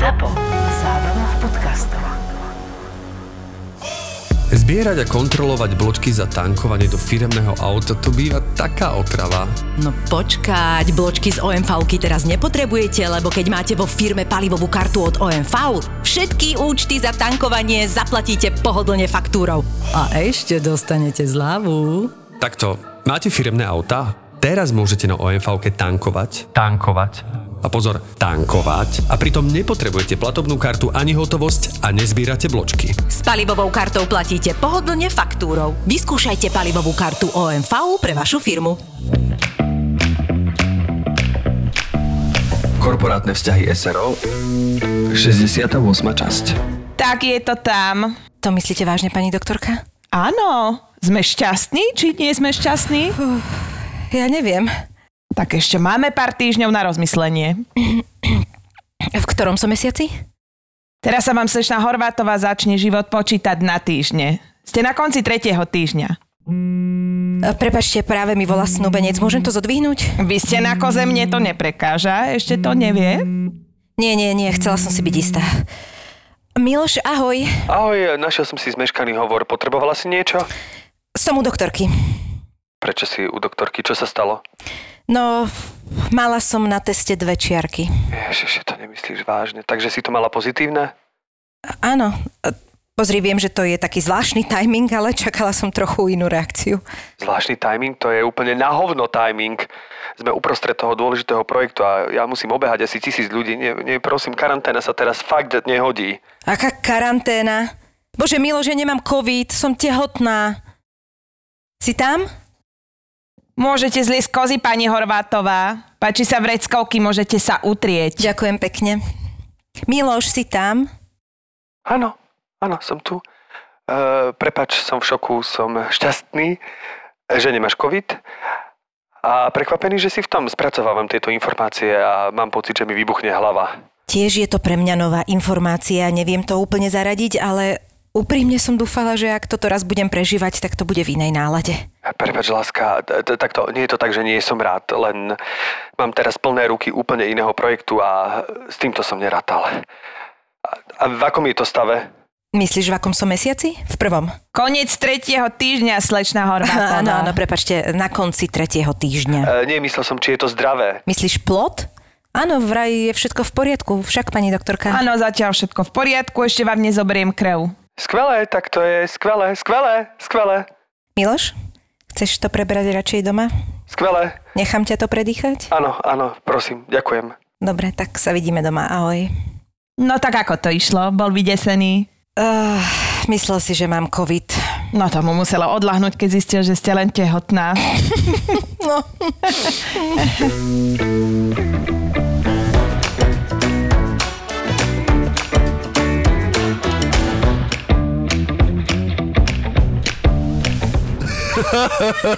ZAPO. Zábrná v podcastov. Zbierať a kontrolovať bločky za tankovanie do firemného auta to býva taká otrava. No počkať, bločky z OMV teraz nepotrebujete, lebo keď máte vo firme palivovú kartu od OMV, všetky účty za tankovanie zaplatíte pohodlne faktúrou. A ešte dostanete zľavu. Takto, máte firemné auta? Teraz môžete na OMV tankovať. Tankovať. A pozor, tankovať. A pritom nepotrebujete platobnú kartu ani hotovosť a nezbierate bločky. S palivovou kartou platíte pohodlne faktúrou. Vyskúšajte palivovú kartu OMV pre vašu firmu. Korporátne vzťahy SRO 68. časť Tak je to tam. To myslíte vážne, pani doktorka? Áno, sme šťastní, či nie sme šťastní? Ja neviem. Tak ešte máme pár týždňov na rozmyslenie. V ktorom som mesiaci? Teraz sa vám slečna Horvátová začne život počítať na týždne. Ste na konci tretieho týždňa. E, Prepačte, práve mi volá snúbenec. Môžem to zodvihnúť? Vy ste na koze, mne to neprekáža, ešte to nevie. Nie, nie, nie, chcela som si byť istá. Miloš, ahoj. Ahoj, našiel som si zmeškaný hovor. Potrebovala si niečo? Som u doktorky. Prečo si u doktorky? Čo sa stalo? No, mala som na teste dve čiarky. Ježiš, to nemyslíš vážne. Takže si to mala pozitívne? Áno. Pozri, viem, že to je taký zvláštny timing, ale čakala som trochu inú reakciu. Zvláštny timing, to je úplne na hovno timing. Sme uprostred toho dôležitého projektu a ja musím obehať asi tisíc ľudí. Nie, nie, prosím, karanténa sa teraz fakt nehodí. Aká karanténa? Bože, Milo, že nemám COVID, som tehotná. Si tam? Môžete zliesť kozy, pani Horvátová. Páči sa vreckovky, môžete sa utrieť. Ďakujem pekne. Miloš, si tam? Áno, áno, som tu. Uh, prepač, som v šoku, som šťastný, že nemáš COVID a prekvapený, že si v tom spracovávam tieto informácie a mám pocit, že mi vybuchne hlava. Tiež je to pre mňa nová informácia, neviem to úplne zaradiť, ale úprimne som dúfala, že ak toto raz budem prežívať, tak to bude v inej nálade. Prepač, láska, takto, nie je to tak, že nie som rád, len mám teraz plné ruky úplne iného projektu a s týmto som nerátal. A, a v akom je to stave? Myslíš, v akom som mesiaci? V prvom. Koniec tretieho týždňa, slečna Horvátová. Áno, áno, prepačte, na konci tretieho týždňa. E, nie, myslel som, či je to zdravé. Myslíš plot? Áno, vraj je všetko v poriadku, však pani doktorka. Áno, zatiaľ všetko v poriadku, ešte vám nezoberiem krev. Skvelé, tak to je skvelé, skvelé, skvelé, Miloš, chceš to prebrať radšej doma? skvelé. Nechám ťa to predýchať? Áno, áno, prosím, ďakujem. Dobre, tak sa vidíme doma, ahoj. No tak ako to išlo? Bol vydesený? Uh, myslel si, že mám COVID. No to mu muselo odlahnúť, keď zistil, že ste len tehotná. No.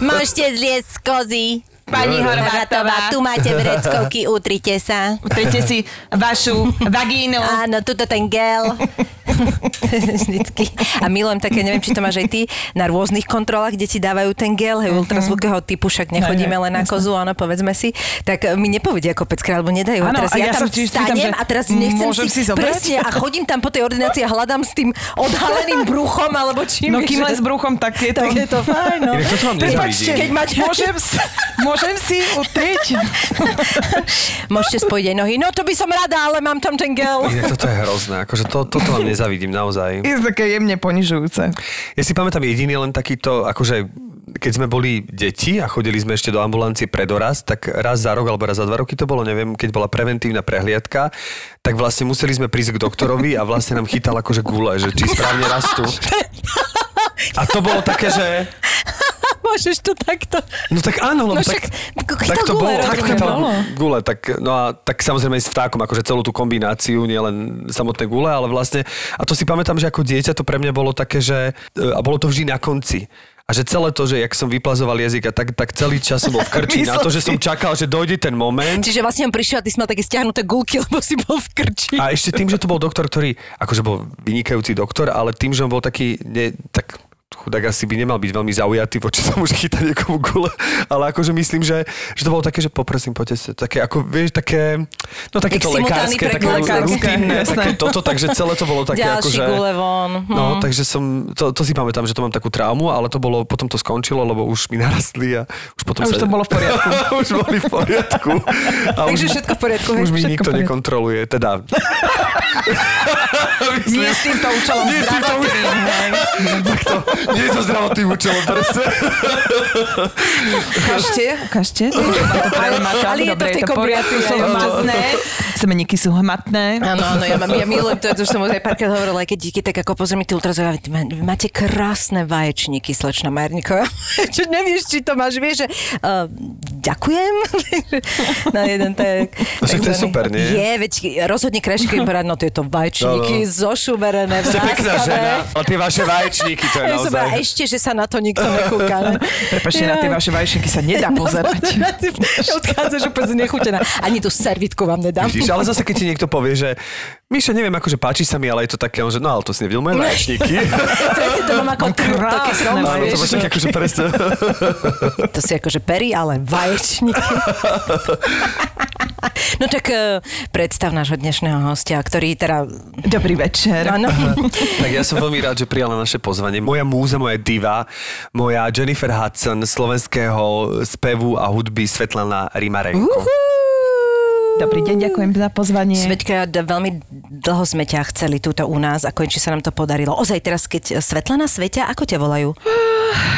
Môžete zliesť z kozy. Pani Horvátová, tu máte vreckovky, utrite sa. utrite si vašu vagínu. Áno, tuto ten gel. Vždycky. A milujem také, neviem, či to máš aj ty, na rôznych kontrolách, kde ti dávajú ten gel, hej, ultrazvukého typu, však nechodíme len na kozu, áno, povedzme si, tak e, mi nepovedia ako peckrát, alebo nedajú. a Áno, teraz a ja, ja tam vstanem že a teraz nechcem môžem si zobrať? presne, a chodím tam po tej ordinácii a hľadám s tým odhaleným bruchom, alebo čím. No kým len s bruchom, tak je to... tak je to fajn, no. Inak toto vám Prepačte, keď máte... Môžem, si, môžem si utrieť? Môžete spojiť aj nohy. No to by som rada, ale mám tam ten gel. Inak toto je hrozné, akože to, toto vám nezavidím naozaj. Je to také jemne ponižujúce. Ja si pamätám jediný len takýto, akože keď sme boli deti a chodili sme ešte do ambulancie pre dorast, tak raz za rok alebo raz za dva roky to bolo, neviem, keď bola preventívna prehliadka, tak vlastne museli sme prísť k doktorovi a vlastne nám chytal akože gule, že či správne rastú. A to bolo také, že... Môžeš to takto. No tak áno, No tak, však tak chytal to bolo. Tak rozumiem, chytal bolo. gule, tak, no a tak samozrejme s vtákom, akože celú tú kombináciu, nielen samotné gule, ale vlastne, a to si pamätám, že ako dieťa to pre mňa bolo také, že, e, a bolo to vždy na konci. A že celé to, že jak som vyplazoval jazyk a tak, tak celý čas som bol v krči na to, že som čakal, že dojde ten moment. Čiže vlastne on prišiel a ty si mal také stiahnuté gulky, lebo si bol v krči. A ešte tým, že to bol doktor, ktorý, akože bol vynikajúci doktor, ale tým, že on bol taký, ne, tak chudák asi by nemal byť veľmi zaujatý voči tomu, že chytá niekomu gule, ale akože myslím, že, že to bolo také, že poprosím, poďte sa, také ako, vieš, také, no také to lekárske, také rutinné, také toto, takže celé to bolo také Ďalší akože... gule von. Hm. No, takže som, to, to si pamätám, že to mám takú traumu, ale to bolo, potom to skončilo, lebo už mi narastli a už potom A už sa... to bolo v poriadku. už boli v poriadku. A Takže už, všetko v poriadku, už mi nikto nekontroluje, teda... Nie s týmto účelom Nie s týmto zdravotným, nie so zdravotným účelom, presne. Ukážte, ukážte. Ale je to v tej kombinácii, Sú hmatné. Semeníky sú hmatné. Áno, áno, ja, mám, ja milujem to, to už som už aj párkrát hovorila, aj keď díky, tak ako pozri mi ty ultrazvukové, vy má- vy máte krásne vaječníky, slečna Majerníková. Čo nevieš, či to máš, vieš, že uh, ďakujem. Na jeden tak. No však to je super, nie? Je, veď rozhodne krajšie, keď povedať, no tieto vaječníky, No, no. zošuberené, Ste pekná žena, ale tie vaše vaječníky, to je Ja naozaj... ešte, že sa na to nikto nekúka. ne? Prepačte, na tie vaše vajšenky sa nedá pozerať. Odchádzaš úplne znechutená. Ani tú servitku vám nedám. Vidíš, ale zase keď ti niekto povie, že Miša, neviem, akože páči sa mi, ale je to také, že no ale to si nevidel moje vaječníky. Presne to mám ako krásne Áno, to máš také akože presne. To si akože pery, ale vaječníky. No tak eh, predstav nášho dnešného hostia, ktorý teda... Dobrý večer. Áno. Tak ja som veľmi rád, že prijala naše pozvanie. Moja múza, moja diva, moja Jennifer Hudson slovenského spevu a hudby Svetlana Rimarenko. Dobrý deň, ďakujem za pozvanie. Sveťka, d- veľmi dlho sme ťa chceli túto u nás a konečne sa nám to podarilo. Ozaj teraz, keď Svetlana Sveťa, ako ťa volajú?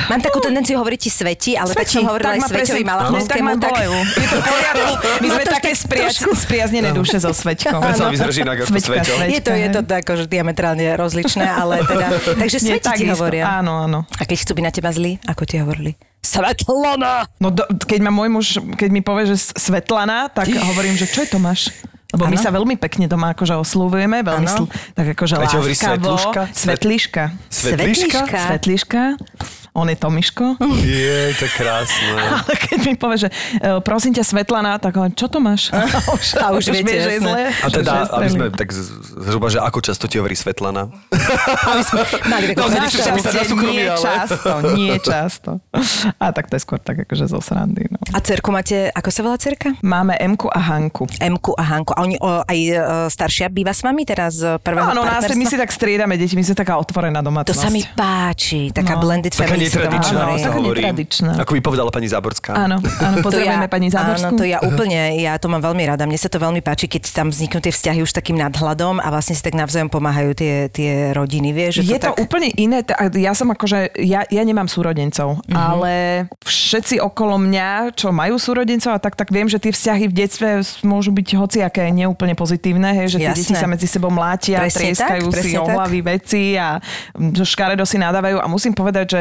Mám takú tendenciu hovoriť ti Sveti, ale tak som hovorila aj ma Sveťovi presne- Malachnovskému. tak. Je to poriadku. My No sme to také tak spriaz, trošku- spriaznené duše so Sveťkou. Veď sa vyzerá inak ako Sveťo. Je to, je to tak, akože diametrálne rozličné, ale teda... Takže Sveti ti hovoria. Áno, áno. A keď chcú byť na teba zlí, ako ti hovorili? Svetlana! No do, keď ma môj muž, keď mi povie, že Svetlana, tak hovorím, že čo je Tomáš? Lebo my Áno. sa veľmi pekne doma akože oslúvujeme, veľmi sl- tak akože láskavo. Svetluška? Svetliška. Svetliška? Svetliška. Svetliška. On je Tomiško. Je, to krásne. Ale keď mi povie, že e, prosím ťa Svetlana, tak hovorím, čo to máš? A už, A už viete, vie, že je zle. A teda, aby sme tak zhruba, že ako často ti hovorí Svetlana? Mali No, našu- nechcem sa pýtať na súkromie, nie ale- často, nie často. A tak to je skôr tak akože zo srandy. No. A cerku máte, ako sa volá cerka? Máme Emku a Hanku. Emku a Hanku. A oni o, aj e, staršia býva s vami teraz z prvého Áno, nás, partnerstva? my si tak striedame deti, my sme taká otvorená To domácnosť. sa mi páči, taká No. blended family. Sa to netradičná, hovorí. Áno, taká hovorím. netradičná. Ako by povedala pani Záborská. Áno, áno, pozdravujeme pani Záborskú. Áno, to ja úplne, ja to mám veľmi rada. Mne sa to veľmi páči, keď tam vzniknú tie vzťahy už takým nadhľadom a vlastne si tak navzájom pomáhajú tie, tie rodiny, vieš? Že Je to tak... úplne iné. Ja som akože, ja, ja nemám súrodencov, Mhm. ale všetci okolo mňa, čo majú súrodencov a tak, tak viem, že tie vzťahy v detstve môžu byť hociaké neúplne pozitívne, hej, že tie deti sa medzi sebou mlátia, Presne trieskajú tak, si o hlavy veci a škaredo si nadávajú a musím povedať, že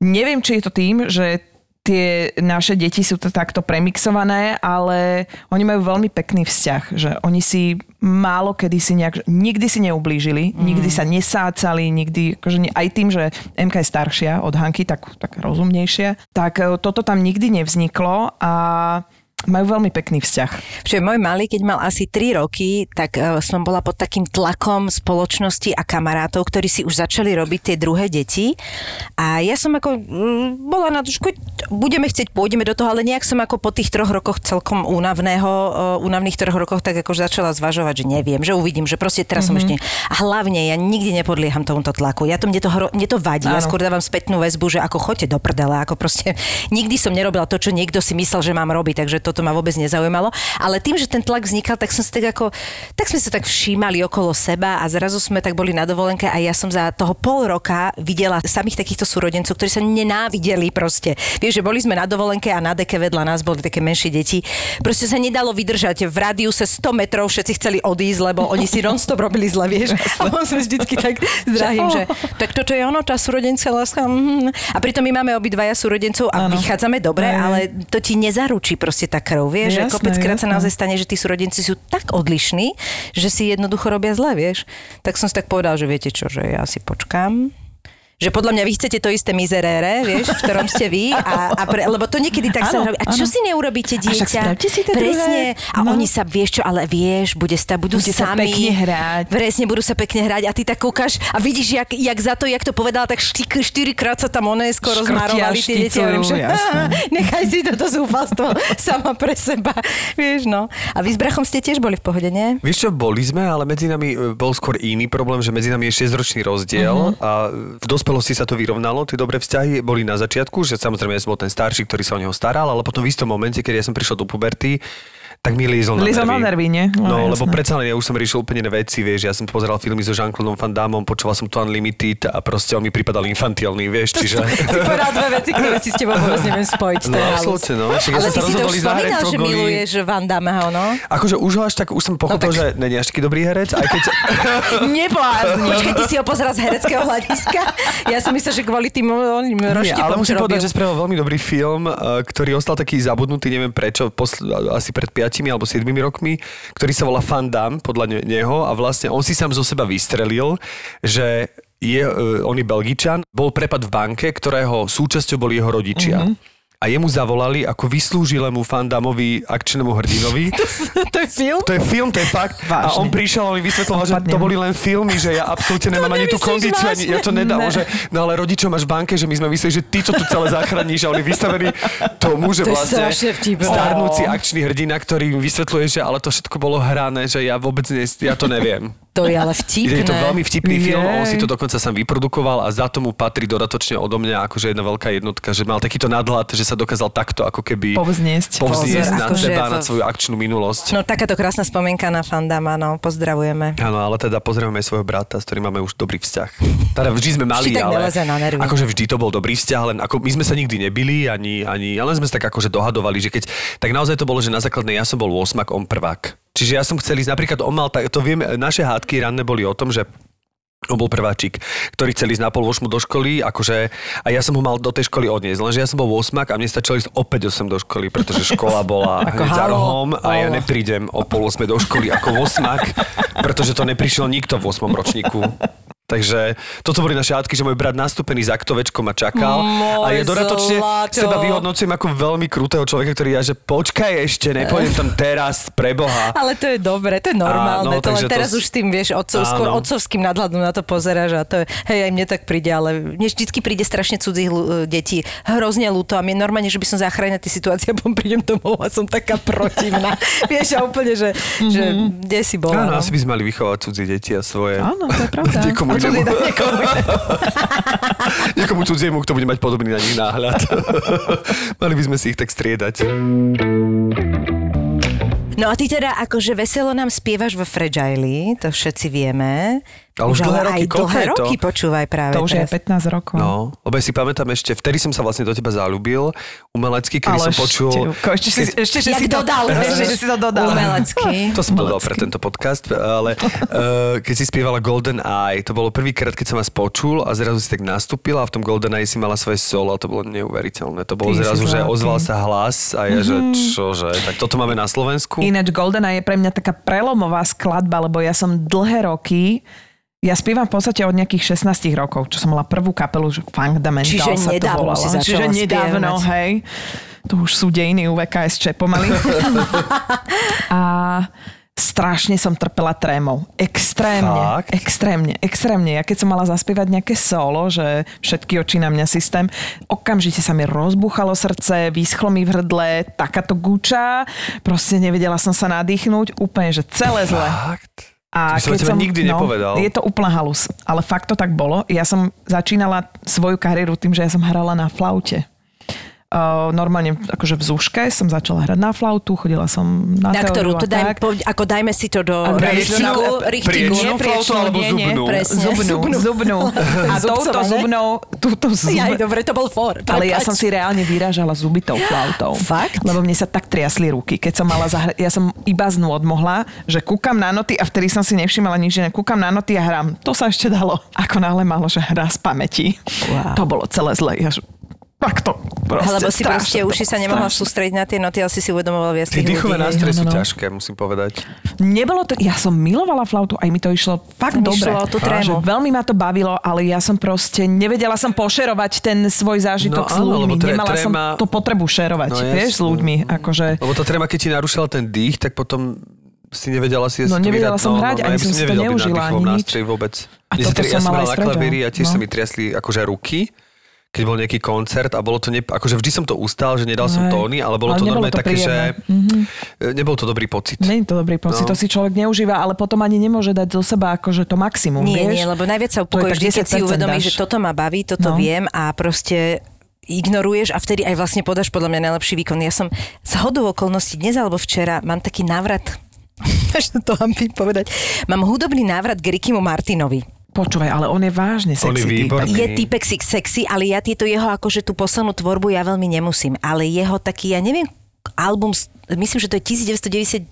neviem, či je to tým, že tie naše deti sú to takto premixované, ale oni majú veľmi pekný vzťah, že oni si málo kedy si nejak, nikdy si neublížili, mm. nikdy sa nesácali, nikdy, akože aj tým, že MK je staršia od Hanky, tak, tak rozumnejšia, tak e, toto tam nikdy nevzniklo a majú veľmi pekný vzťah. Čiže môj malý, keď mal asi 3 roky, tak uh, som bola pod takým tlakom spoločnosti a kamarátov, ktorí si už začali robiť tie druhé deti. A ja som ako mm, bola na to, že budeme chcieť, pôjdeme do toho, ale nejak som ako po tých troch rokoch celkom únavného, uh, únavných troch rokoch tak ako začala zvažovať, že neviem, že uvidím, že proste teraz mm-hmm. som ešte... A hlavne ja nikdy nepodlieham tomuto tlaku. Ja to, mne, to, hro, mne to vadí. Ja Áno. skôr dávam spätnú väzbu, že ako choďte do prdele, ako proste nikdy som nerobila to, čo niekto si myslel, že mám robiť, takže toto ma vôbec nezaujímalo. Ale tým, že ten tlak vznikal, tak som si tak ako, tak sme sa tak všímali okolo seba a zrazu sme tak boli na dovolenke a ja som za toho pol roka videla samých takýchto súrodencov, ktorí sa nenávideli proste. Vieš, že boli sme na dovolenke a na deke vedľa nás boli také menšie deti. Proste sa nedalo vydržať. V rádiuse 100 metrov všetci chceli odísť, lebo oni si non-stop robili zle, vieš. A on sme vždycky tak zdrahým, že tak toto je ono, tá súrodenská láska. mhm. A pritom my máme obidvaja súrodencov a Áno. vychádzame dobre, Aj. ale to ti nezaručí proste tá krv, vieš, že Jasné, kopeckrát sa naozaj stane, že tí súrodenci sú tak odlišní, že si jednoducho robia zle, vieš. Tak som si tak povedal, že viete čo, že ja si počkám, že podľa mňa vy chcete to isté mizerére, vieš, v ktorom ste vy, a, a pre, lebo to niekedy tak sa Áno, robí. A čo áno. si neurobíte, A dieťa? spravte si to Presne. druhé. A No. oni sa, vieš čo, ale vieš, bude sa, budú Bude sa sami. pekne hrať. Presne, budú sa pekne hrať a ty tak kúkaš a vidíš, jak, jak za to, jak to povedala, tak šty, štyrikrát sa tam one skoro zmarovali tie deti. A hovorím, že nechaj si toto zúfalstvo sama pre seba. Vieš, no. A vy s brachom ste tiež boli v pohode, nie? Vieš čo, boli sme, ale medzi nami e, bol skôr iný problém, že medzi nami je 6-ročný rozdiel uh-huh. a v dospelosti sa to vyrovnalo, tie dobré vzťahy boli na začiatku, že samozrejme ja som bol ten starší, ktorý sa o neho staral, ale potom v istom momente, keď ja som prišiel do puberty, tak mi liezol na Liezol nervy. na nervy, nie? No, No, lebo predsa len ja už som riešil úplne iné veci, vieš, ja som pozeral filmy so Jean-Claude Van Damme, počúval som to Unlimited a proste on mi pripadal infantilný, vieš, čiže... Si povedal dve veci, ktoré si s tebou vôbec neviem spojiť. No, absolútne, no. Však ja Ale ty si to už spomínal, že miluješ Van Dammeho, no? Akože už ho až tak, už som pochopil, No tak- že není až taký dobrý herec, aj keď... Neblázni. Počkaj, ty si ho pozeral z hereckého hľadiska? Ja som myslela, že kvôli tým oným roštipom, ale musím povedať, že spravil veľmi dobrý film, eh, ktorý ostal taký zabudnutý, neviem prečo, asi pred 5 alebo 7 rokmi, ktorý sa volá Van Damme, podľa ne- neho a vlastne on si sám zo seba vystrelil, že je, uh, on je Belgičan, bol prepad v banke, ktorého súčasťou boli jeho rodičia. Mm-hmm. A jemu zavolali ako vyslúžilému Fandamovi akčnému hrdinovi. to je film? To je film, to je fakt. A Vážne. on prišiel, on mi vysvetloval, že to boli len filmy, že ja absolútne nemám ani tú kondíciu, ani ja to nedám. Ne. Že, no ale rodičov máš v banke, že my sme mysleli, že ty to tu celé zachrániš a on je vystavený tomu, že To vlastne starnúci akčný hrdina, ktorý im vysvetľuje, že ale to všetko bolo hrané, že ja vôbec ne, ja to neviem. To je ale vtipné. Je to veľmi vtipný film, Jej. on si to dokonca sám vyprodukoval a za tomu patrí dodatočne odo mňa akože jedna veľká jednotka, že mal takýto nadhľad, že sa dokázal takto ako keby Povzniesť. povzniesť Pozor, nad akože seba, v- nad svoju akčnú minulosť. No takáto krásna spomienka na Fandama, no pozdravujeme. Áno, ale teda pozrieme aj svojho brata, s ktorým máme už dobrý vzťah. Teda vždy sme mali, tak ale na nervy. akože vždy to bol dobrý vzťah, len ako my sme sa nikdy nebili, ani, ani, ale sme sa tak akože dohadovali, že keď, tak naozaj to bolo, že na základnej ja som bol 8, on prvák. Čiže ja som chcel ísť, napríklad on mal, tak, to vieme, naše hádky ranné boli o tom, že on bol prváčik, ktorý chcel ísť na pol vošmu do školy, akože, a ja som ho mal do tej školy odniesť, lenže ja som bol 8 a mne stačilo ísť opäť 8 do školy, pretože škola bola hneď za rohom a ja neprídem o pol 8 do školy ako 8 pretože to neprišiel nikto v 8 ročníku. Takže toto boli naše hádky, že môj brat nastúpený za aktovečkom ma čakal a ja Môj dodatočne zlato. seba vyhodnocujem ako veľmi krutého človeka, ktorý ja, že počkaj ešte, nepôjdem tam teraz, preboha. Ale to je dobré, to je normálne. Áno, to len to teraz s- už s tým, vieš, otcov, skôr otcovským nadhľadom na to pozeráš a to je, hej, aj mne tak príde, ale mne vždycky príde strašne cudzích ľu- detí. Hrozne ľúto a mne normálne, že by som zachránila tie situácie, a potom prídem domov a som taká protivná. vieš, a úplne, že, že kde si bola. Áno, no? asi by sme mali vychovať cudzie deti a svoje. Áno, to je pravda. Niekomu A cudzie inému. dať niekomu Niekomu cudziemu, kto bude mať podobný na nich náhľad. mali by sme si ich tak striedať. No a ty teda akože veselo nám spievaš vo Fragile, to všetci vieme. Ale už dlhé roky, aj dlhé je to? roky počúvaj práve To už je teraz. 15 rokov. No, lebo ja si pamätám ešte, vtedy som sa vlastne do teba zalúbil, umelecky, kedy som počul... Števko, ešte, si, ešte, že si to dodal, ešte, vieš, že si to dodal. Umelecky. To som dodal Umelecky. pre tento podcast, ale uh, keď si spievala Golden Eye, to bolo prvýkrát, keď som vás počul a zrazu si tak nastúpila a v tom Golden Eye si mala svoje solo a to bolo neuveriteľné. To bolo Ty zrazu, že ozval sa hlas a ja, že čože, tak toto máme na Slovensku. Ináč Goldena je pre mňa taká prelomová skladba, lebo ja som dlhé roky ja spievam v podstate od nejakých 16 rokov, čo som mala prvú kapelu, že Fundamental Čiže sa to nedávno volalo. si začala Čiže nedávno, spievať. hej. To už sú dejiny UVKSČ pomaly. a strašne som trpela trémou. Extrémne. Fakt? Extrémne, extrémne. Ja keď som mala zaspievať nejaké solo, že všetky oči na mňa systém, okamžite sa mi rozbuchalo srdce, vyschlo mi v hrdle, takáto guča, proste nevedela som sa nadýchnuť, úplne, že celé zle. Fakt? A som o tebe nikdy nepovedal. Je to úplná halus, ale fakt to tak bolo. Ja som začínala svoju kariéru tým, že ja som hrala na flaute. Uh, normálne akože v Zúške som začala hrať na flautu, chodila som na, Na ktorú? teóriu To daj, po, ako dajme si to do richtigu. richtigu. priečnú flautu alebo nie, nie, zubnú? Zubnú, zubnú. zubnú. A touto zubnou, túto zub... Aj, dobre, to bol for. Ale ja som si reálne vyrážala zubitou flautou. Fakt? Lebo mne sa tak triasli ruky. Keď som mala zahra- ja som iba z nôd mohla, že kúkam na noty a vtedy som si nevšimala nič, že kúkam na noty a hrám. To sa ešte dalo. Ako náhle malo, že hra z pamäti. Wow. To bolo celé zle. Ja, že, tak to, Proste Lebo si proste uši sa nemohla sústrediť na tie noty, ale si si uvedomovala viac tých dýchové ľudí. nástroje no, sú no. ťažké, musím povedať. Nebolo to, ja som milovala flautu, aj mi to išlo fakt mi dobre. išlo tú trému. Veľmi ma to bavilo, ale ja som proste nevedela som pošerovať ten svoj zážitok No s ľuďmi. tre- Nemala som tréma- to potrebu šerovať, No vieš, s ľuďmi. Akože, Lebo tá tréma, keď ti narušila ten dých, tak potom si nevedela si No, nevedela vydať. som hrať, ani ja som si to neužila, ani nič. vôbec. A toto som som mala aj na klavíri a tiež no. sa mi triasli akože ruky keď bol nejaký koncert a bolo to, ne, akože vždy som to ustal, že nedal som Hej. tóny, ale bolo Ale to normálne to také, že e, nebol to dobrý pocit. Není to dobrý pocit, No. to si človek neužíva, ale potom ani nemôže dať zo seba akože to maximum, Nie, vieš? nie, lebo najviac sa upokojíš, vždy, keď si 10% uvedomíš, že toto ma baví, toto No. viem a proste ignoruješ a vtedy aj vlastne podáš podľa mňa najlepší výkon. Ja som z hodou okolností dnes alebo včera mám taký návrat až to hambím povedať. Mám hudobný návrat k Rickymu Martinovi. Počúvaj, ale on je vážne On je sexy typ. výborný. Je typek sexy, ale ja tieto jeho akože tú poslednú tvorbu ja veľmi nemusím. Ale jeho taký, ja neviem, album, myslím, že to je 1999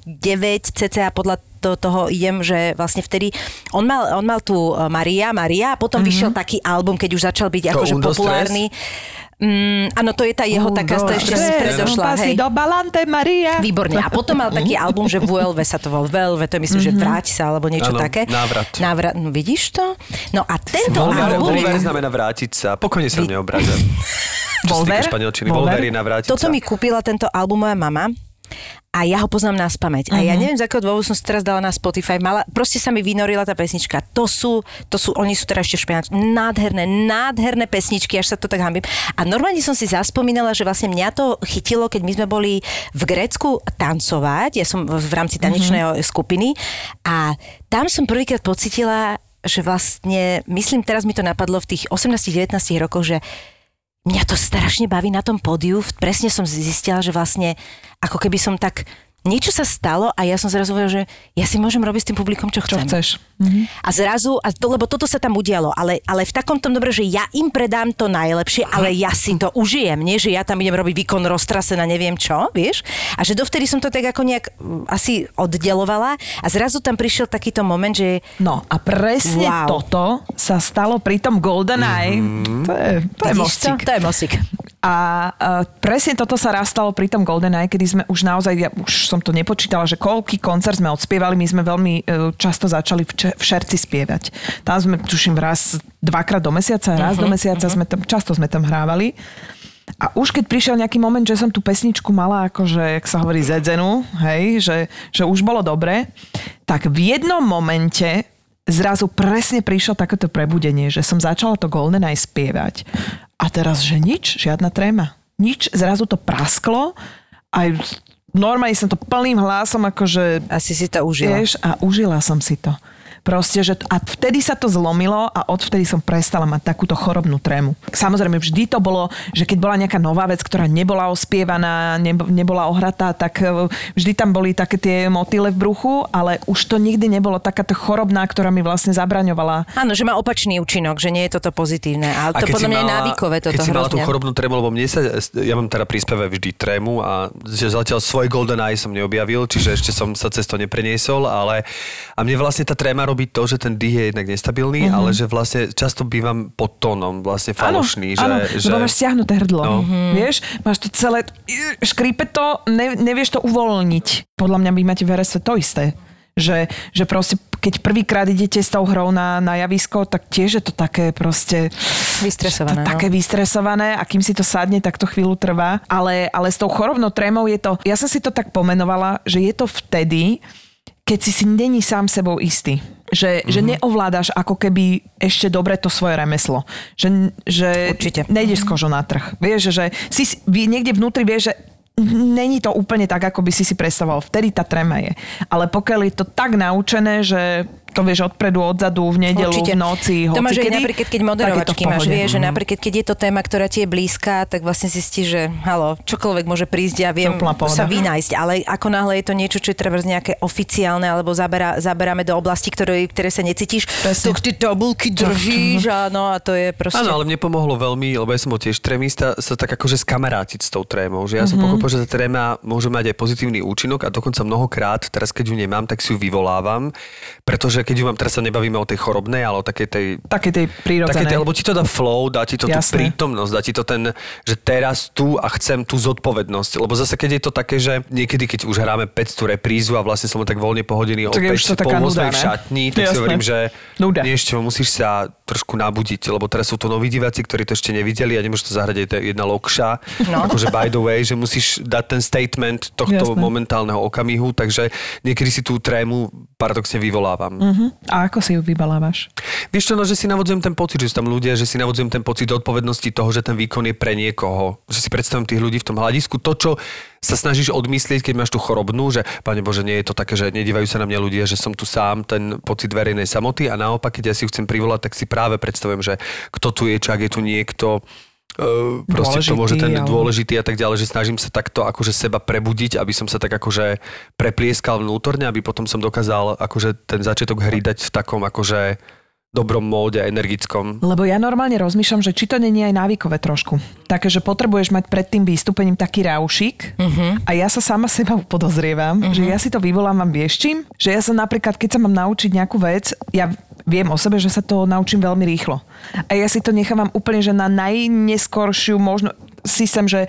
cca podľa to, toho idem, že vlastne vtedy on mal, on mal tu e, Maria, Maria a potom mm-hmm. vyšiel taký album, keď už začal byť To akože populárny. Mm, áno, to je tá jeho taká, to ešte predošla. Hej. do Balante Maria. Výborne. A potom mal taký album, že VLV sa to volal. VLV, to je myslím, že vráť sa, alebo niečo Áno, také. návrat. návrat. No, vidíš to? No a tento Volver, album... Volver znamená vrátiť sa. Pokojne sa týka španielčiny. Volver? Volver je navrátiť Toto sa. mi kúpila tento album moja mama a ja ho poznám na spameť. A Mhm. ja neviem, z akého dôvodu som si teraz dala na Spotify. Mala, proste sa mi vynorila tá pesnička. To sú, to sú, oni sú teraz ešte španielčine. Nádherné, nádherné pesničky, až sa to tak hambím. A normálne som si zaspomínala, že vlastne mňa to chytilo, keď my sme boli v Grécku tancovať. Ja som v rámci tanečnej Mhm. skupiny a tam som prvýkrát pocitila, že vlastne, myslím, teraz mi to napadlo v tých 18-19 rokoch, že mňa to strašne baví na tom pódiu. Presne som zistila, že vlastne ako keby som tak niečo sa stalo a ja som zrazu povedala, že ja si môžem robiť s tým publikom, čo Čo chcem. chceš? A zrazu, a to, lebo toto sa tam udialo, ale, ale v takom tom dobre, že ja im predám to najlepšie, ale ja si to užijem, nie že ja tam idem robiť výkon roztrase na neviem čo, vieš? A že dovtedy som to tak ako nejak mm, asi oddelovala a zrazu tam prišiel takýto moment, že No a presne Wow. toto sa stalo pri tom GoldenEye. To je, to je mostík. To je mostík. A uh, presne toto sa raz stalo pri tom GoldenEye, kedy sme už naozaj, ja už som to nepočítala, že koľký koncert sme odspievali, my sme veľmi uh, často začali v, če- v šerci spievať. Tam sme, tuším, raz, dvakrát do mesiaca, raz do mesiaca sme tam, často sme tam hrávali. A už keď prišiel nejaký moment, že som tú pesničku mala akože, jak sa hovorí, zedzenú, hej, že, že už bolo dobre, tak v jednom momente zrazu presne prišlo takéto prebudenie, že som začala to GoldenEye spievať. A teraz, že nič, žiadna tréma. Nič, zrazu to prasklo a normálne som to plným hlasom akože Asi si to užila. Vieš, a užila som si to. Proste, že a vtedy sa to zlomilo a odvtedy som prestala mať takúto chorobnú trému. Samozrejme, vždy to bolo, že keď bola nejaká nová vec, ktorá nebola ospievaná, nebo- nebola ohratá, tak e, vždy tam boli také tie motýle v bruchu, ale už to nikdy nebolo takáto chorobná, ktorá mi vlastne zabraňovala. Áno, že má opačný účinok, že nie je toto pozitívne. Ale to podľa mňa je návykové toto Keď si mala tú hrozne. chorobnú trému, lebo mne sa, ja mám teda príspeve vždy trému a že zatiaľ svoj Golden Eye som neobjavil, čiže ešte som sa cez to nepreniesol, ale a mne vlastne tá tréma robí to, že ten dých je jednak nestabilný, Mhm. ale že vlastne často bývam pod tónom, vlastne falošný. áno, že, že... lebo máš stiahnuté hrdlo. No. Mm-hmm. Vieš, máš to celé, škrípe to, ne, nevieš to uvoľniť. Podľa mňa vy máte v RSV to isté. Že, že proste, keď prvýkrát idete s tou hrou na, na javisko, tak tiež je to také proste... Vystresované, To, no. také vystresované a kým si to sadne, tak to chvíľu trvá. Ale, ale s tou chorobnou trémou je to... Ja som si to tak pomenovala, že je to vtedy, keď si si není sám sebou istý. Že, mm-hmm. že neovládaš ako keby ešte dobre to svoje remeslo. Že, že Určite. nejdeš s kožou na trh. Vieš, že si niekde vnútri vieš, že není to úplne tak, ako by si si predstavoval. Vtedy tá trema je. Ale pokiaľ je to tak naučené, že to vieš odpredu, odzadu, v nedelu, Určite. v noci, To máš aj hocikedy, napríklad, keď moderovačky máš, vieš, že napríklad, keď je to téma, ktorá ti je blízka, tak vlastne zistíš, že halo, čokoľvek môže prísť a viem sa vynájsť, ale ako náhle je to niečo, čo je treba nejaké oficiálne, alebo zabera, zaberáme do oblasti, ktoré, ktoré sa necítiš, Presne. tak ty tabulky držíš a no a to je proste... Áno, ale mne pomohlo veľmi, lebo ja som bol tiež trémista, sa tak akože skamarátiť s tou trémou. Že ja som Mhm. pochopil, že tá tréma môže mať aj pozitívny účinok a dokonca mnohokrát, teraz keď ju nemám, tak si ju vyvolávam, pretože keď ju mám, teraz sa nebavíme o tej chorobnej, ale o takej tej Také tej prírodzenej. lebo ti to dá flow, dá ti to tú Jasné. prítomnosť, dá ti to ten, že teraz tu a chcem tú zodpovednosť. Lebo zase, keď je to také, že niekedy, keď už hráme 500 reprízu a vlastne som tak voľne pohodený o Tak je 5, už to taká pol nuda, 8 v šatni, tak si Jasné. hovorím, že Nuda. nie ešte musíš sa trošku nabudiť, lebo teraz sú to noví diváci, ktorí to ešte nevideli a nemôžeš to zahrať aj jedna lokša. No. Akože by the way, že musíš dať ten statement tohto Jasné. momentálneho okamihu, takže niekedy si tú trému paradoxne vyvolávam. Uh-huh. A ako si ju vybalávaš? Vieš čo, no, že si navodzujem ten pocit, že sú tam ľudia, že si navodzujem ten pocit odpovednosti toho, že ten výkon je pre niekoho. Že si predstavím tých ľudí v tom hľadisku. To, čo sa snažíš odmyslieť, keď máš tú chorobnú, že Pane Bože, nie je to také, že nedívajú sa na mňa ľudia, že som tu sám, ten pocit verejnej samoty a naopak, keď ja si ju chcem privolať, tak si práve predstavujem, že kto tu je, čak je tu niekto, Uh, proste to Dôležitý, môže ten alebo- dôležitý a tak ďalej, že snažím sa takto akože seba prebudiť, aby som sa tak akože preplieskal vnútorne, aby potom som dokázal akože ten začiatok hry dať v takom akože dobrom móde, energickom. Lebo ja normálne rozmýšľam, že či to není aj návykové trošku. Také, že potrebuješ mať pred tým výstupením taký raušik uh-huh. a ja sa sama seba podozrievam, uh-huh. že ja si to vyvolávam vieš čím? Že ja sa napríklad, keď sa mám naučiť nejakú vec, ja viem o sebe, že sa to naučím veľmi rýchlo. A ja si to nechávam úplne, že na najneskoršiu možno si sem, že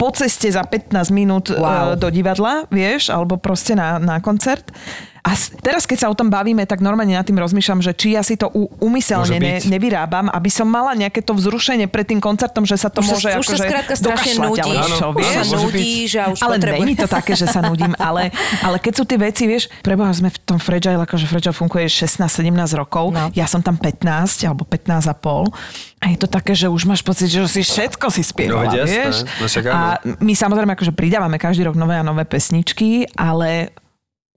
po ceste za 15 minút Wow. wow. do divadla, vieš, alebo proste na, na koncert. A teraz, keď sa o tom bavíme, tak normálne nad tým rozmýšľam, že či ja si to u, umyselne ne, nevyrábam, aby som mala nejaké to vzrušenie pred tým koncertom, že sa to Už sa- môže už sa akože skrátka strašne nudíš. alebo čo, Už vieš? sa nudíš a už ale není to také, že sa nudím, ale, ale keď sú tie veci, vieš, preboha sme v tom Fragile, akože Fragile funguje 16-17 rokov, No. ja som tam 15 alebo 15 a pol a je to také, že už máš pocit, že si všetko si spievala, No, vieš? No, a my samozrejme akože pridávame každý rok nové a nové pesničky, ale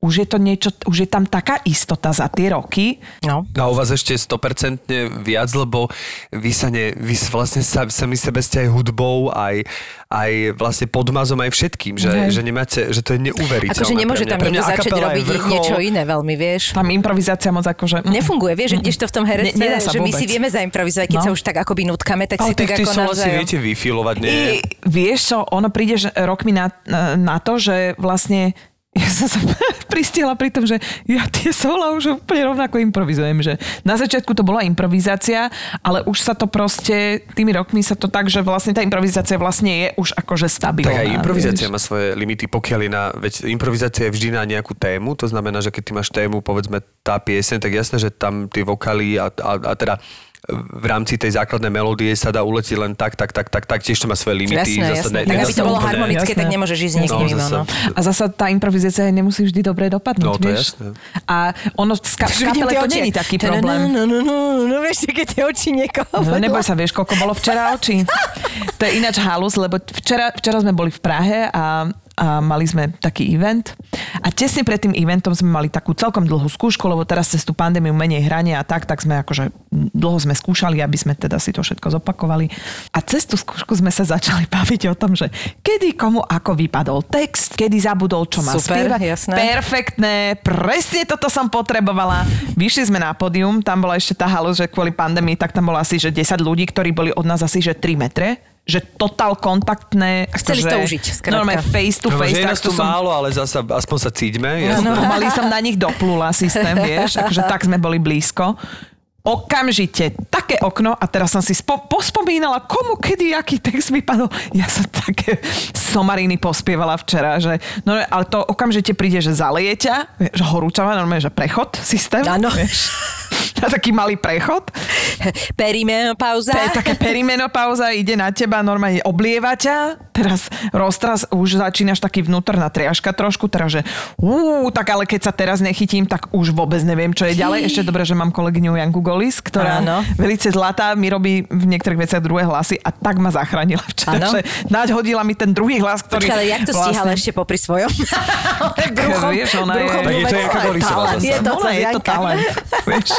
už je to niečo, už je tam taká istota za tie roky. No. A u vás ešte 100% viac, lebo vy sa ne, vy vlastne sa, sami sebe ste aj hudbou, aj, aj vlastne podmazom, aj všetkým, že, že nemáte, že to je neuveriteľné. Akože nemôže tam niekto začať robiť vrchol. niečo iné veľmi, vieš. Tam improvizácia moc akože... Nefunguje, vieš, že kdežto v tom herectve, Ne- že my si vieme zaimprovizovať, keď No. sa už tak akoby nutkame, tak Ale si tak ako navzájom. viete vyfilovať, nie? I, vieš čo, ono príde že rokmi na, na to, že vlastne ja som sa pristihla pri tom, že ja tie sola už úplne rovnako improvizujem, že na začiatku to bola improvizácia, ale už sa to proste, tými rokmi sa to tak, že vlastne tá improvizácia vlastne je už akože stabilná. Tak aj improvizácia vieš. má svoje limity, pokiaľ je na, veď improvizácia je vždy na nejakú tému, to znamená, že keď ty máš tému, povedzme tá pieseň, tak jasné, že tam tie vokály a, a, a teda v rámci tej základnej melódie sa dá uletieť len tak, tak, tak, tak, tak, tiež to má svoje limity. Jasné, zase jasné. ne- Tak aby to bolo harmonické, tak Jasné. nemôžeš ísť s niekým No, mimo. zase. No. A zasa tá improvizácia nemusí vždy dobre dopadnúť, No, to vieš? jasné. A ono v ska- v kapele to není taký problém. No, no, no, no, vieš, keď tie oči niekoho No neboj sa, vieš, koľko bolo včera očí. To je ináč halus, lebo včera, včera sme boli v Prahe a, a mali sme taký event. A tesne pred tým eventom sme mali takú celkom dlhú skúšku, lebo teraz cez tú pandémiu menej hrania a tak, tak sme akože dlho sme skúšali, aby sme teda si to všetko zopakovali. A cez tú skúšku sme sa začali baviť o tom, že kedy komu ako vypadol text, kedy zabudol, čo má Super, spievať. jasné. Perfektné, presne toto som potrebovala. Vyšli sme na pódium, tam bola ešte tá halus, že kvôli pandémii, tak tam bolo asi, že 10 ľudí, ktorí boli od nás asi, že 3 metre že totál kontaktné. A chceli že to užiť, skrátka. Normálne face to No, face. je tak to tu som, málo, ale zasa aspoň sa cíťme. no, mali som na nich doplula systém, vieš, akože tak sme boli blízko. Okamžite, také okno a teraz som si spo, pospomínala, komu kedy aký text vypadol. Ja som také somariny pospievala včera, že no ale to okamžite príde, že zaleje ťa, že horúčava, normálne, že prechod systém. Áno. Taký malý prechod. Perimenopauza. To je také perimenopauza, ide na teba, normálne oblieva ťa, teraz roztras, už začínaš taký vnútorná triažka trošku, teraz, že ú, tak ale keď sa teraz nechytím, tak už vôbec neviem, čo je ďalej. Ešte dobre, že mám kolegyňu Janku Golis, ktorá Áno. velice zlatá, mi robí v niektorých veciach druhé hlasy a tak ma zachránila včera, Áno. že naď hodila mi ten druhý hlas, ktorý... Počkaj, ale jak to stíhala ešte popri svojom? bruchom, vieš, ona je- bruchom je to talent. zasa. Je to, Ona je to Janka. talent. Vieš.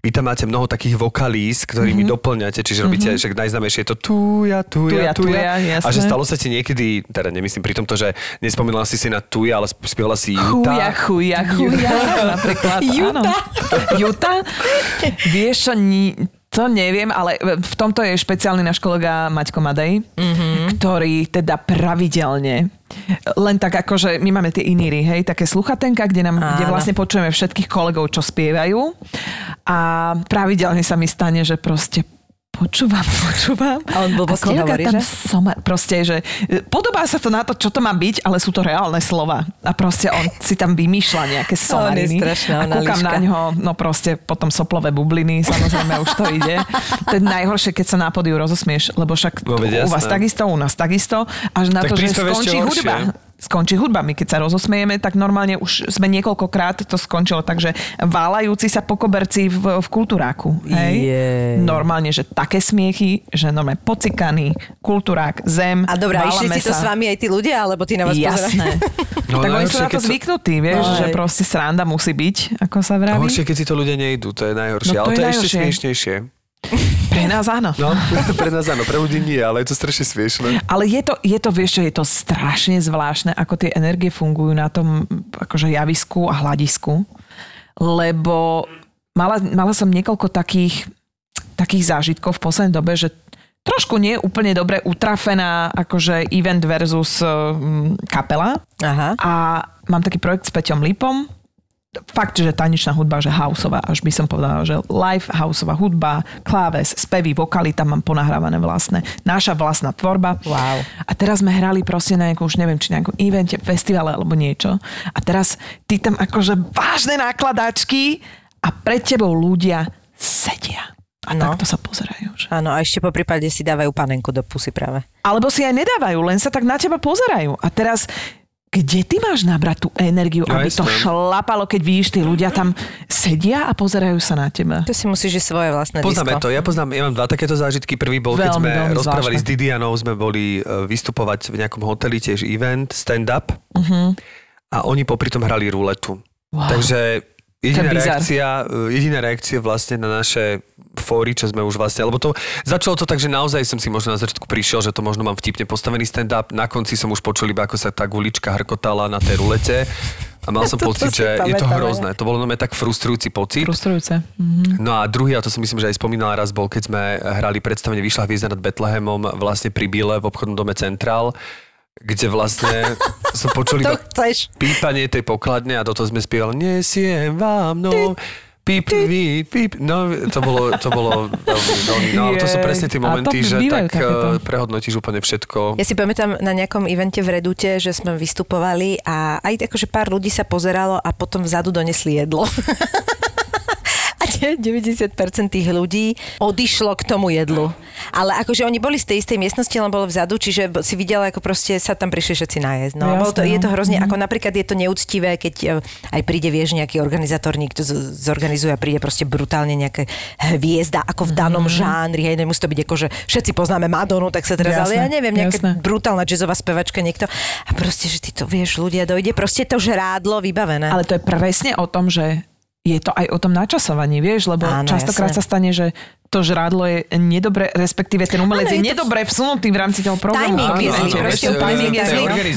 Vy tam máte mnoho takých vokalís, ktorými mm-hmm. doplňate, čiže robíte, mm-hmm. však najznámejšie je to tuja, tuja, Tuja, tuja. tuja, a že stalo sa ti niekedy, teda nemyslím pri tomto, že nespomínala si si na tuja, ale sp- spievala si Chuja, Juta. chuja, chuja, napríklad. Juta. Juta? Vieš ni, To neviem, ale v tomto je špeciálny náš kolega Maťko Madej, mm-hmm. ktorý teda pravidelne len tak ako, že my máme tie iníry, hej, také sluchatenka, kde, nám, kde vlastne počujeme všetkých kolegov, čo spievajú a pravidelne sa mi stane, že proste počúvam, počúvam. A on blbosti a hovorí, tam že? Soma, proste, že e, podobá sa to na to, čo to má byť, ale sú to reálne slova. A proste on si tam vymýšľa nejaké somariny. strašná a kúkam na ňo, no proste potom soplové bubliny, samozrejme už to ide. To je najhoršie, keď sa na pódiu rozosmieš, lebo však No, u vás takisto, u nás takisto. Až na Tak to, že skončí hudba skončí hudba. My keď sa rozosmiejeme, tak normálne už sme niekoľkokrát to skončilo, takže válajúci sa po koberci v, v kultúráku. Hej? Jej. Normálne, že také smiechy, že normálne pocikaný, kultúrák, zem, A dobrá, išli si to sa. s vami aj tí ľudia, alebo ty na vás Jasné. No, tak oni sú najhoršie, na to zvyknutí, vieš, No, že proste sranda musí byť, ako sa vraví. horšie, keď si to ľudia nejdú, to je najhoršie. No, to ale to je je ešte najhoršie. smiešnejšie. Pre nás áno. No, pre nás áno, pre ľudí nie, ale je to strašne smiešné. Ale je to, je to, vieš čo, je to strašne zvláštne, ako tie energie fungujú na tom akože javisku a hľadisku. Lebo mala, mala som niekoľko takých, takých zážitkov v poslednej dobe, že trošku nie úplne dobre utrafená akože event versus um, kapela. Aha. A mám taký projekt s Peťom Lipom. Fakt, že tanečná hudba, že houseová, až by som povedala, že live houseová hudba, kláves, spevy, vokály, tam mám ponahrávané vlastné. Naša vlastná tvorba. Wow. A teraz sme hrali proste na nejakom, už neviem, či nejakom evente, festivale alebo niečo. A teraz ty tam akože vážne nákladačky a pred tebou ľudia sedia. A No. takto sa pozerajú. Že... Áno, a ešte po prípade si dávajú panenku do pusy práve. Alebo si aj nedávajú, len sa tak na teba pozerajú. A teraz, kde ty máš nabrať tú energiu, No, aby to šlapalo, keď vidíš, tí ľudia tam sedia a pozerajú sa na teba. To si musíš žiť svoje vlastné Poznáme disko. to, ja poznám, ja mám dva takéto zážitky. Prvý bol, keď Veľmi, sme veľmi rozprávali zvláštne. s Didianou, sme boli e, vystupovať v nejakom hoteli, tiež event, stand-up. Uh-huh. A oni popri tom hrali ruletu. Wow. Takže jediná To reakcia, e, jediná reakcia vlastne na naše fóry, čo sme už vlastne, lebo to začalo to tak, že naozaj som si možno na začiatku prišiel, že to možno mám vtipne postavený stand-up, na konci som už počul iba, ako sa tá gulička hrkotala na tej rulete a mal som pocit, si že je to pamätám, hrozné. To bolo nome tak frustrujúci pocit. Frustrujúce. Mhm. No a druhý, a to som myslím, že aj spomínala raz, bol, keď sme hrali predstavenie Vyšla hviezda nad Betlehemom vlastne pri Bíle v obchodnom dome Central, kde vlastne som počul iba pípanie tej pokladne a do toho sme spievali Nesiem vám, no... Píp, píp, píp. No, to bolo, to bolo veľmi, veľmi, no, ale to sú presne tie momenty, že tak takéto. eh, prehodnotíš úplne všetko. Ja si pamätám na nejakom evente v Redute, že sme vystupovali a aj akože pár ľudí sa pozeralo a potom vzadu donesli jedlo. A nie, 90% tých ľudí odišlo k tomu jedlu. Ale akože oni boli z tej istej miestnosti, len bolo vzadu, čiže si videla, ako proste sa tam prišli všetci najesť. No, bolo to, je to no. hrozne, ako napríklad je to neúctivé, keď e, aj príde, vieš, nejaký organizátor, niekto z- zorganizuje a príde proste brutálne nejaké hviezda, ako v danom žánri, hej, nemusí to byť ako, že všetci poznáme Madonu, tak sa teraz, ale ja neviem, nejaká jasné. brutálna jazzová spevačka niekto. A proste, že ty to vieš, ľudia dojde, proste to žrádlo vybavené. Ale to je presne o tom, že je to aj o tom načasovaní, vieš, lebo Áno, častokrát jasné. sa stane, že to žrádlo je nedobre, respektíve ten umelec je, je to- nedobre vsunutý v rámci toho programu. Timing je zlý, timing je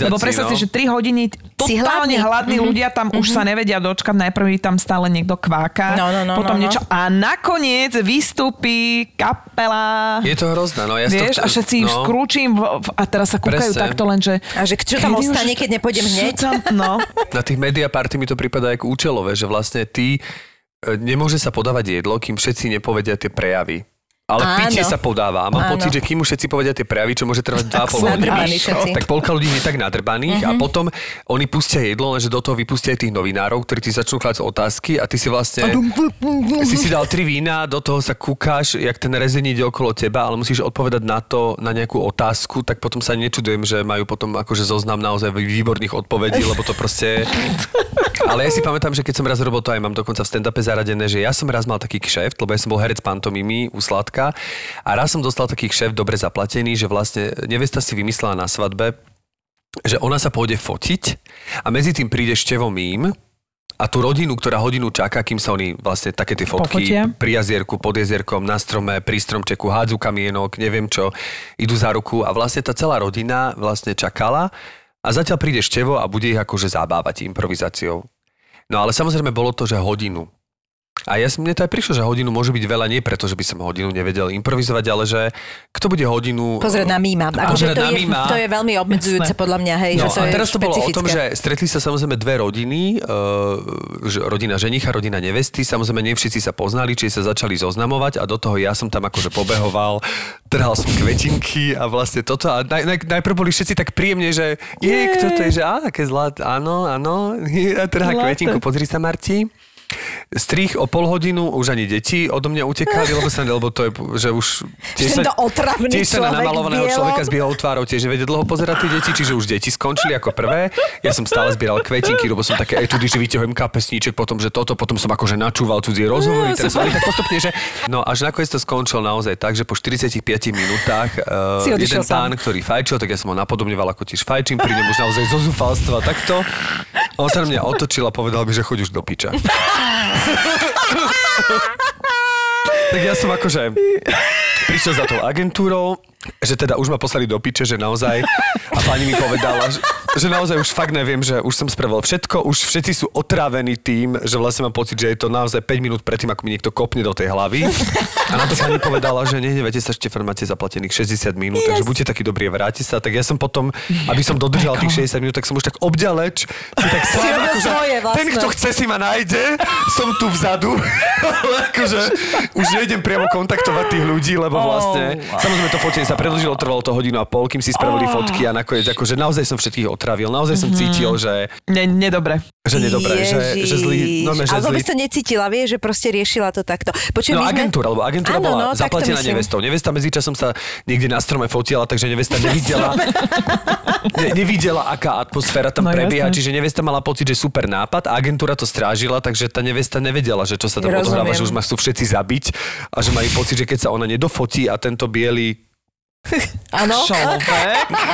Lebo predstav si, no. že 3 hodiny totálne hladný. hladní Mhm. ľudia tam už sa nevedia dočkať, najprv tam stále niekto kváka, No, no, no, potom no, no. niečo a nakoniec vystúpi kapela. Je to hrozné, no ja si Vieš, to, a všetci no, skrúčim a teraz sa kúkajú Presne. takto len, že... A že čo tam ostane, keď nepôjdem hneď? Tam, no. Na tých media party mi to prípada ako účelové, že vlastne ty nemôže sa podávať jedlo, kým všetci nepovedia tie prejavy. Ale Áno. pitie sa podáva. A mám Áno. pocit, že kým už všetci povedia tie prejavy, čo môže trvať 2,5 sú nadrbaní hodiny, tak polka ľudí je tak nadrbaných a potom oni pustia jedlo, lenže do toho vypustia aj tých novinárov, ktorí ti začnú klásť otázky a ty si vlastne si si dal tri vína, do toho sa kúkáš, jak ten rezeň ide okolo teba, ale musíš odpovedať na to, na nejakú otázku, tak potom sa nečudujem, že majú potom akože zoznam naozaj výborných odpovedí, lebo to proste... Ale ja si pamätám, že keď som raz robil to aj mám dokonca v stand-upe zaradené, že ja som raz mal taký kšeft, lebo ja som bol herec pantomimy u Sladka a raz som dostal taký kšeft dobre zaplatený, že vlastne nevesta si vymyslela na svadbe, že ona sa pôjde fotiť a medzi tým príde števo mým a tú rodinu, ktorá hodinu čaká, kým sa oni vlastne také tie fotky Pofotia. pri jazierku, pod jazierkom, na strome, pri stromčeku, hádzu kamienok, neviem čo, idú za ruku a vlastne tá celá rodina vlastne čakala a zatiaľ príde števo a bude ich akože zabávať improvizáciou. No ale samozrejme bolo to, že hodinu. A ja som, mne to aj prišlo, že hodinu môže byť veľa, nie preto, že by som hodinu nevedel improvizovať, ale že kto bude hodinu... Pozrieť na mýma. Akože Pozrieť to, na je, mýma. to je veľmi obmedzujúce podľa mňa, hej. No že to a je teraz to bolo o tom, že stretli sa samozrejme dve rodiny, uh, rodina ženicha, rodina nevesty, samozrejme nie všetci sa poznali, či sa začali zoznamovať a do toho ja som tam akože pobehoval, trhal som kvetinky a vlastne toto a naj, naj, najprv boli všetci tak príjemne, že je, kto to je, že á, aké zlat, áno, áno, a trhá kvetinku, pozri sa Marti. Strich o pol hodinu, už ani deti odo mňa utekali, lebo, sa, lebo to je, že už... Tiež otravný tiež sa na namalovaného človeka s bielou tvárou tiež vedie dlho pozerať tie deti, čiže už deti skončili ako prvé. Ja som stále zbieral kvetinky, lebo som také etudy, že vyťahujem kapesníček, potom, že toto, potom som akože načúval cudzie rozhovory, teraz som tak postupne, že... No až nakoniec to skončilo naozaj tak, že po 45 minútach uh, jeden pán, ktorý fajčil, tak ja som ho napodobňoval ako tiež fajčím, pri ňom už naozaj zo zúfalstva takto. On sa na mňa otočil a povedal mi, že choď už do piča. Tak ja som akože prišiel za tou agentúrou, že teda už ma poslali do piče, že naozaj a pani mi povedala, že, že naozaj už fakt neviem, že už som spravil všetko, už všetci sú otrávení tým, že vlastne mám pocit, že je to naozaj 5 minút predtým, ako mi niekto kopne do tej hlavy. A na to pani povedala, že nehnevajte sa, Štefan, máte zaplatených 60 minút, takže buďte takí dobrí, vráte sa. Tak ja som potom, aby som dodržal tých 60 minút, tak som už tak obďaleč, si tak robil akože, svoje vlastné. ten, kto chce si ma nájde, som tu vzadu. Akože už nejdem priamo kontaktovať tých ľudí, lebo vlastne, samozrejme to fotenie sa predlžilo, trvalo to hodinu a pol, kým si spravili fotky a nakoniec akože naozaj som všetkých otravil, naozaj som cítil, že, Ne, nedobre. že nedobre, že, že zlý, no, že Ale vôbec zlý. to necítila, vie, že proste riešila to takto. Počujem, No sme... agentúra, lebo agentúra bola no, zaplatená nevestou. Nevesta medzičasom sa niekde na strome fotila, takže nevesta nevidela, ne, nevidela, aká atmosféra tam No, prebieha, jasné. čiže nevesta mala pocit, že super nápad a agentúra to strážila, takže tá nevesta nevedela, že čo sa tam Rozumiem. odohráva, že už ma chcú všetci zabiť a že majú pocit, že keď sa ona nedofotí a tento biely Áno. Človek.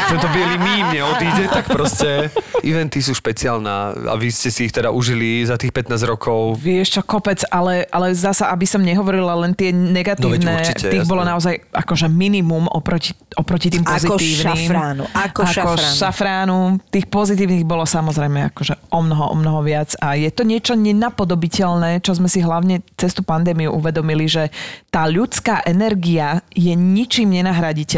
tento biely mím neodíde, tak proste eventy sú špeciálna a vy ste si ich teda užili za tých 15 rokov. Vieš čo, kopec, ale, ale zasa, aby som nehovorila len tie negatívne, No určite, tých jasné. bolo naozaj akože minimum oproti, oproti tým Ako pozitívnym. šafránu, ako šafránu. šafránu. Tých pozitívnych bolo samozrejme akože o mnoho, o mnoho viac a je to niečo nenapodobiteľné, čo sme si hlavne cez tú pandémiu uvedomili, že tá ľudská energia je ničím nenahraditeľná.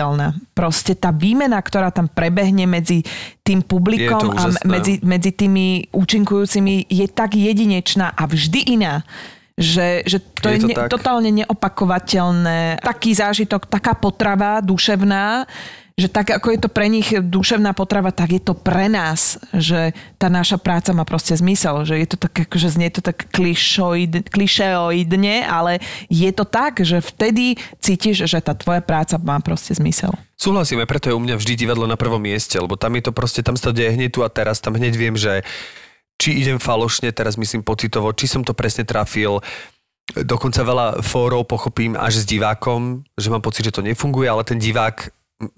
Proste tá výmena, ktorá tam prebehne medzi tým publikom a medzi, medzi tými účinkujúcimi je tak jedinečná a vždy iná že, že to Je je, to ne, tak. totálne neopakovateľné. Taký zážitok, taká potrava duševná, že tak ako je to pre nich duševná potrava, tak je to pre nás, že tá naša práca má proste zmysel, že je to tak, akože znie to tak klišoid, klišeoidne, ale je to tak, že vtedy cítiš, že tá tvoja práca má proste zmysel. Súhlasíme, preto je u mňa vždy divadlo na prvom mieste, lebo tam je to proste, tam sa to deje hneď tu a teraz, tam hneď viem, že či idem falošne, teraz myslím pocitovo, či som to presne trafil, dokonca veľa fórov pochopím až s divákom, že mám pocit, že to nefunguje, ale ten divák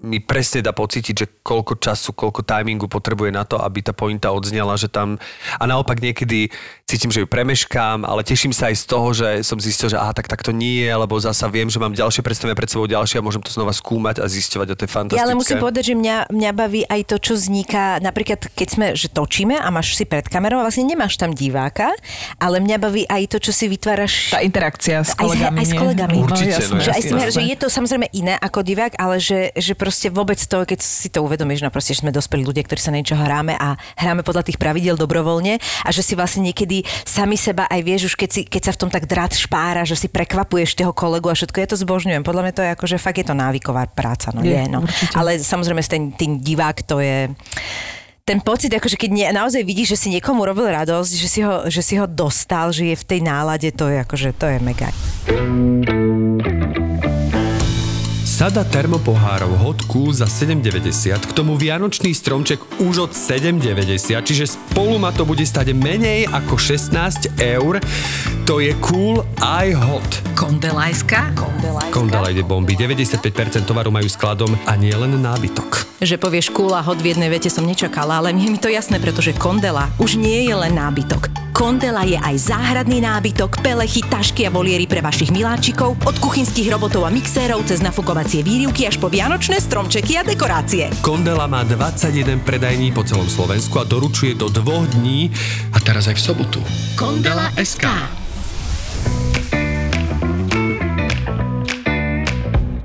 mi presne dá pocítiť, že koľko času, koľko timingu potrebuje na to, aby tá pointa odznela, že tam... A naopak niekedy cítim, že ju premeškám, ale teším sa aj z toho, že som zistil, že aha, tak, tak to nie je, lebo zasa viem, že mám ďalšie predstavenie pred sebou ďalšie a môžem to znova skúmať a zisťovať a to je fantastické. Ja ale musím povedať, že mňa, mňa baví aj to, čo vzniká, napríklad keď sme, že točíme a máš si pred kamerou, a vlastne nemáš tam diváka, ale mňa baví aj to, čo si vytváraš Tá interakcia s aj, s- kolegami. aj s nie? kolegami. Určite, no že, aj jasné. že je to samozrejme iné ako divák, ale že, že proste vôbec to, keď si to uvedomíš, no proste, že sme dospelí ľudia, ktorí sa niečo hráme a hráme podľa tých pravidel dobrovoľne a že si vlastne niekedy sami seba aj vieš, už keď, si, keď sa v tom tak drát špára, že si prekvapuješ toho kolegu a všetko, ja to zbožňujem. Podľa mňa to je ako, že fakt je to návyková práca, no Je, je, no. určite. Ale samozrejme ten, ten divák to je ten pocit, akože keď nie, naozaj vidíš, že si niekomu robil radosť, že si, ho, že si ho dostal, že je v tej nálade, to je akože, to je mega. Sada termopohárov Hot Cool za 7,90, k tomu vianočný stromček už od 7,90, čiže spolu ma to bude stať menej ako 16 eur. To je cool aj hot. Kondelajska? Kondala ide bomby, 95% tovaru majú skladom a nie len nábytok. Že povieš cool a hot v jednej vete som nečakala, ale je mi to jasné, pretože Kondela už nie je len nábytok. Kondela je aj záhradný nábytok, pelechy, tašky a voliery pre vašich miláčikov, od kuchynských robotov a mixérov cez nafukovacie výrivky až po vianočné stromčeky a dekorácie. Kondela má 21 predajní po celom Slovensku a doručuje do dvoch dní a teraz aj v sobotu. Kondela SK.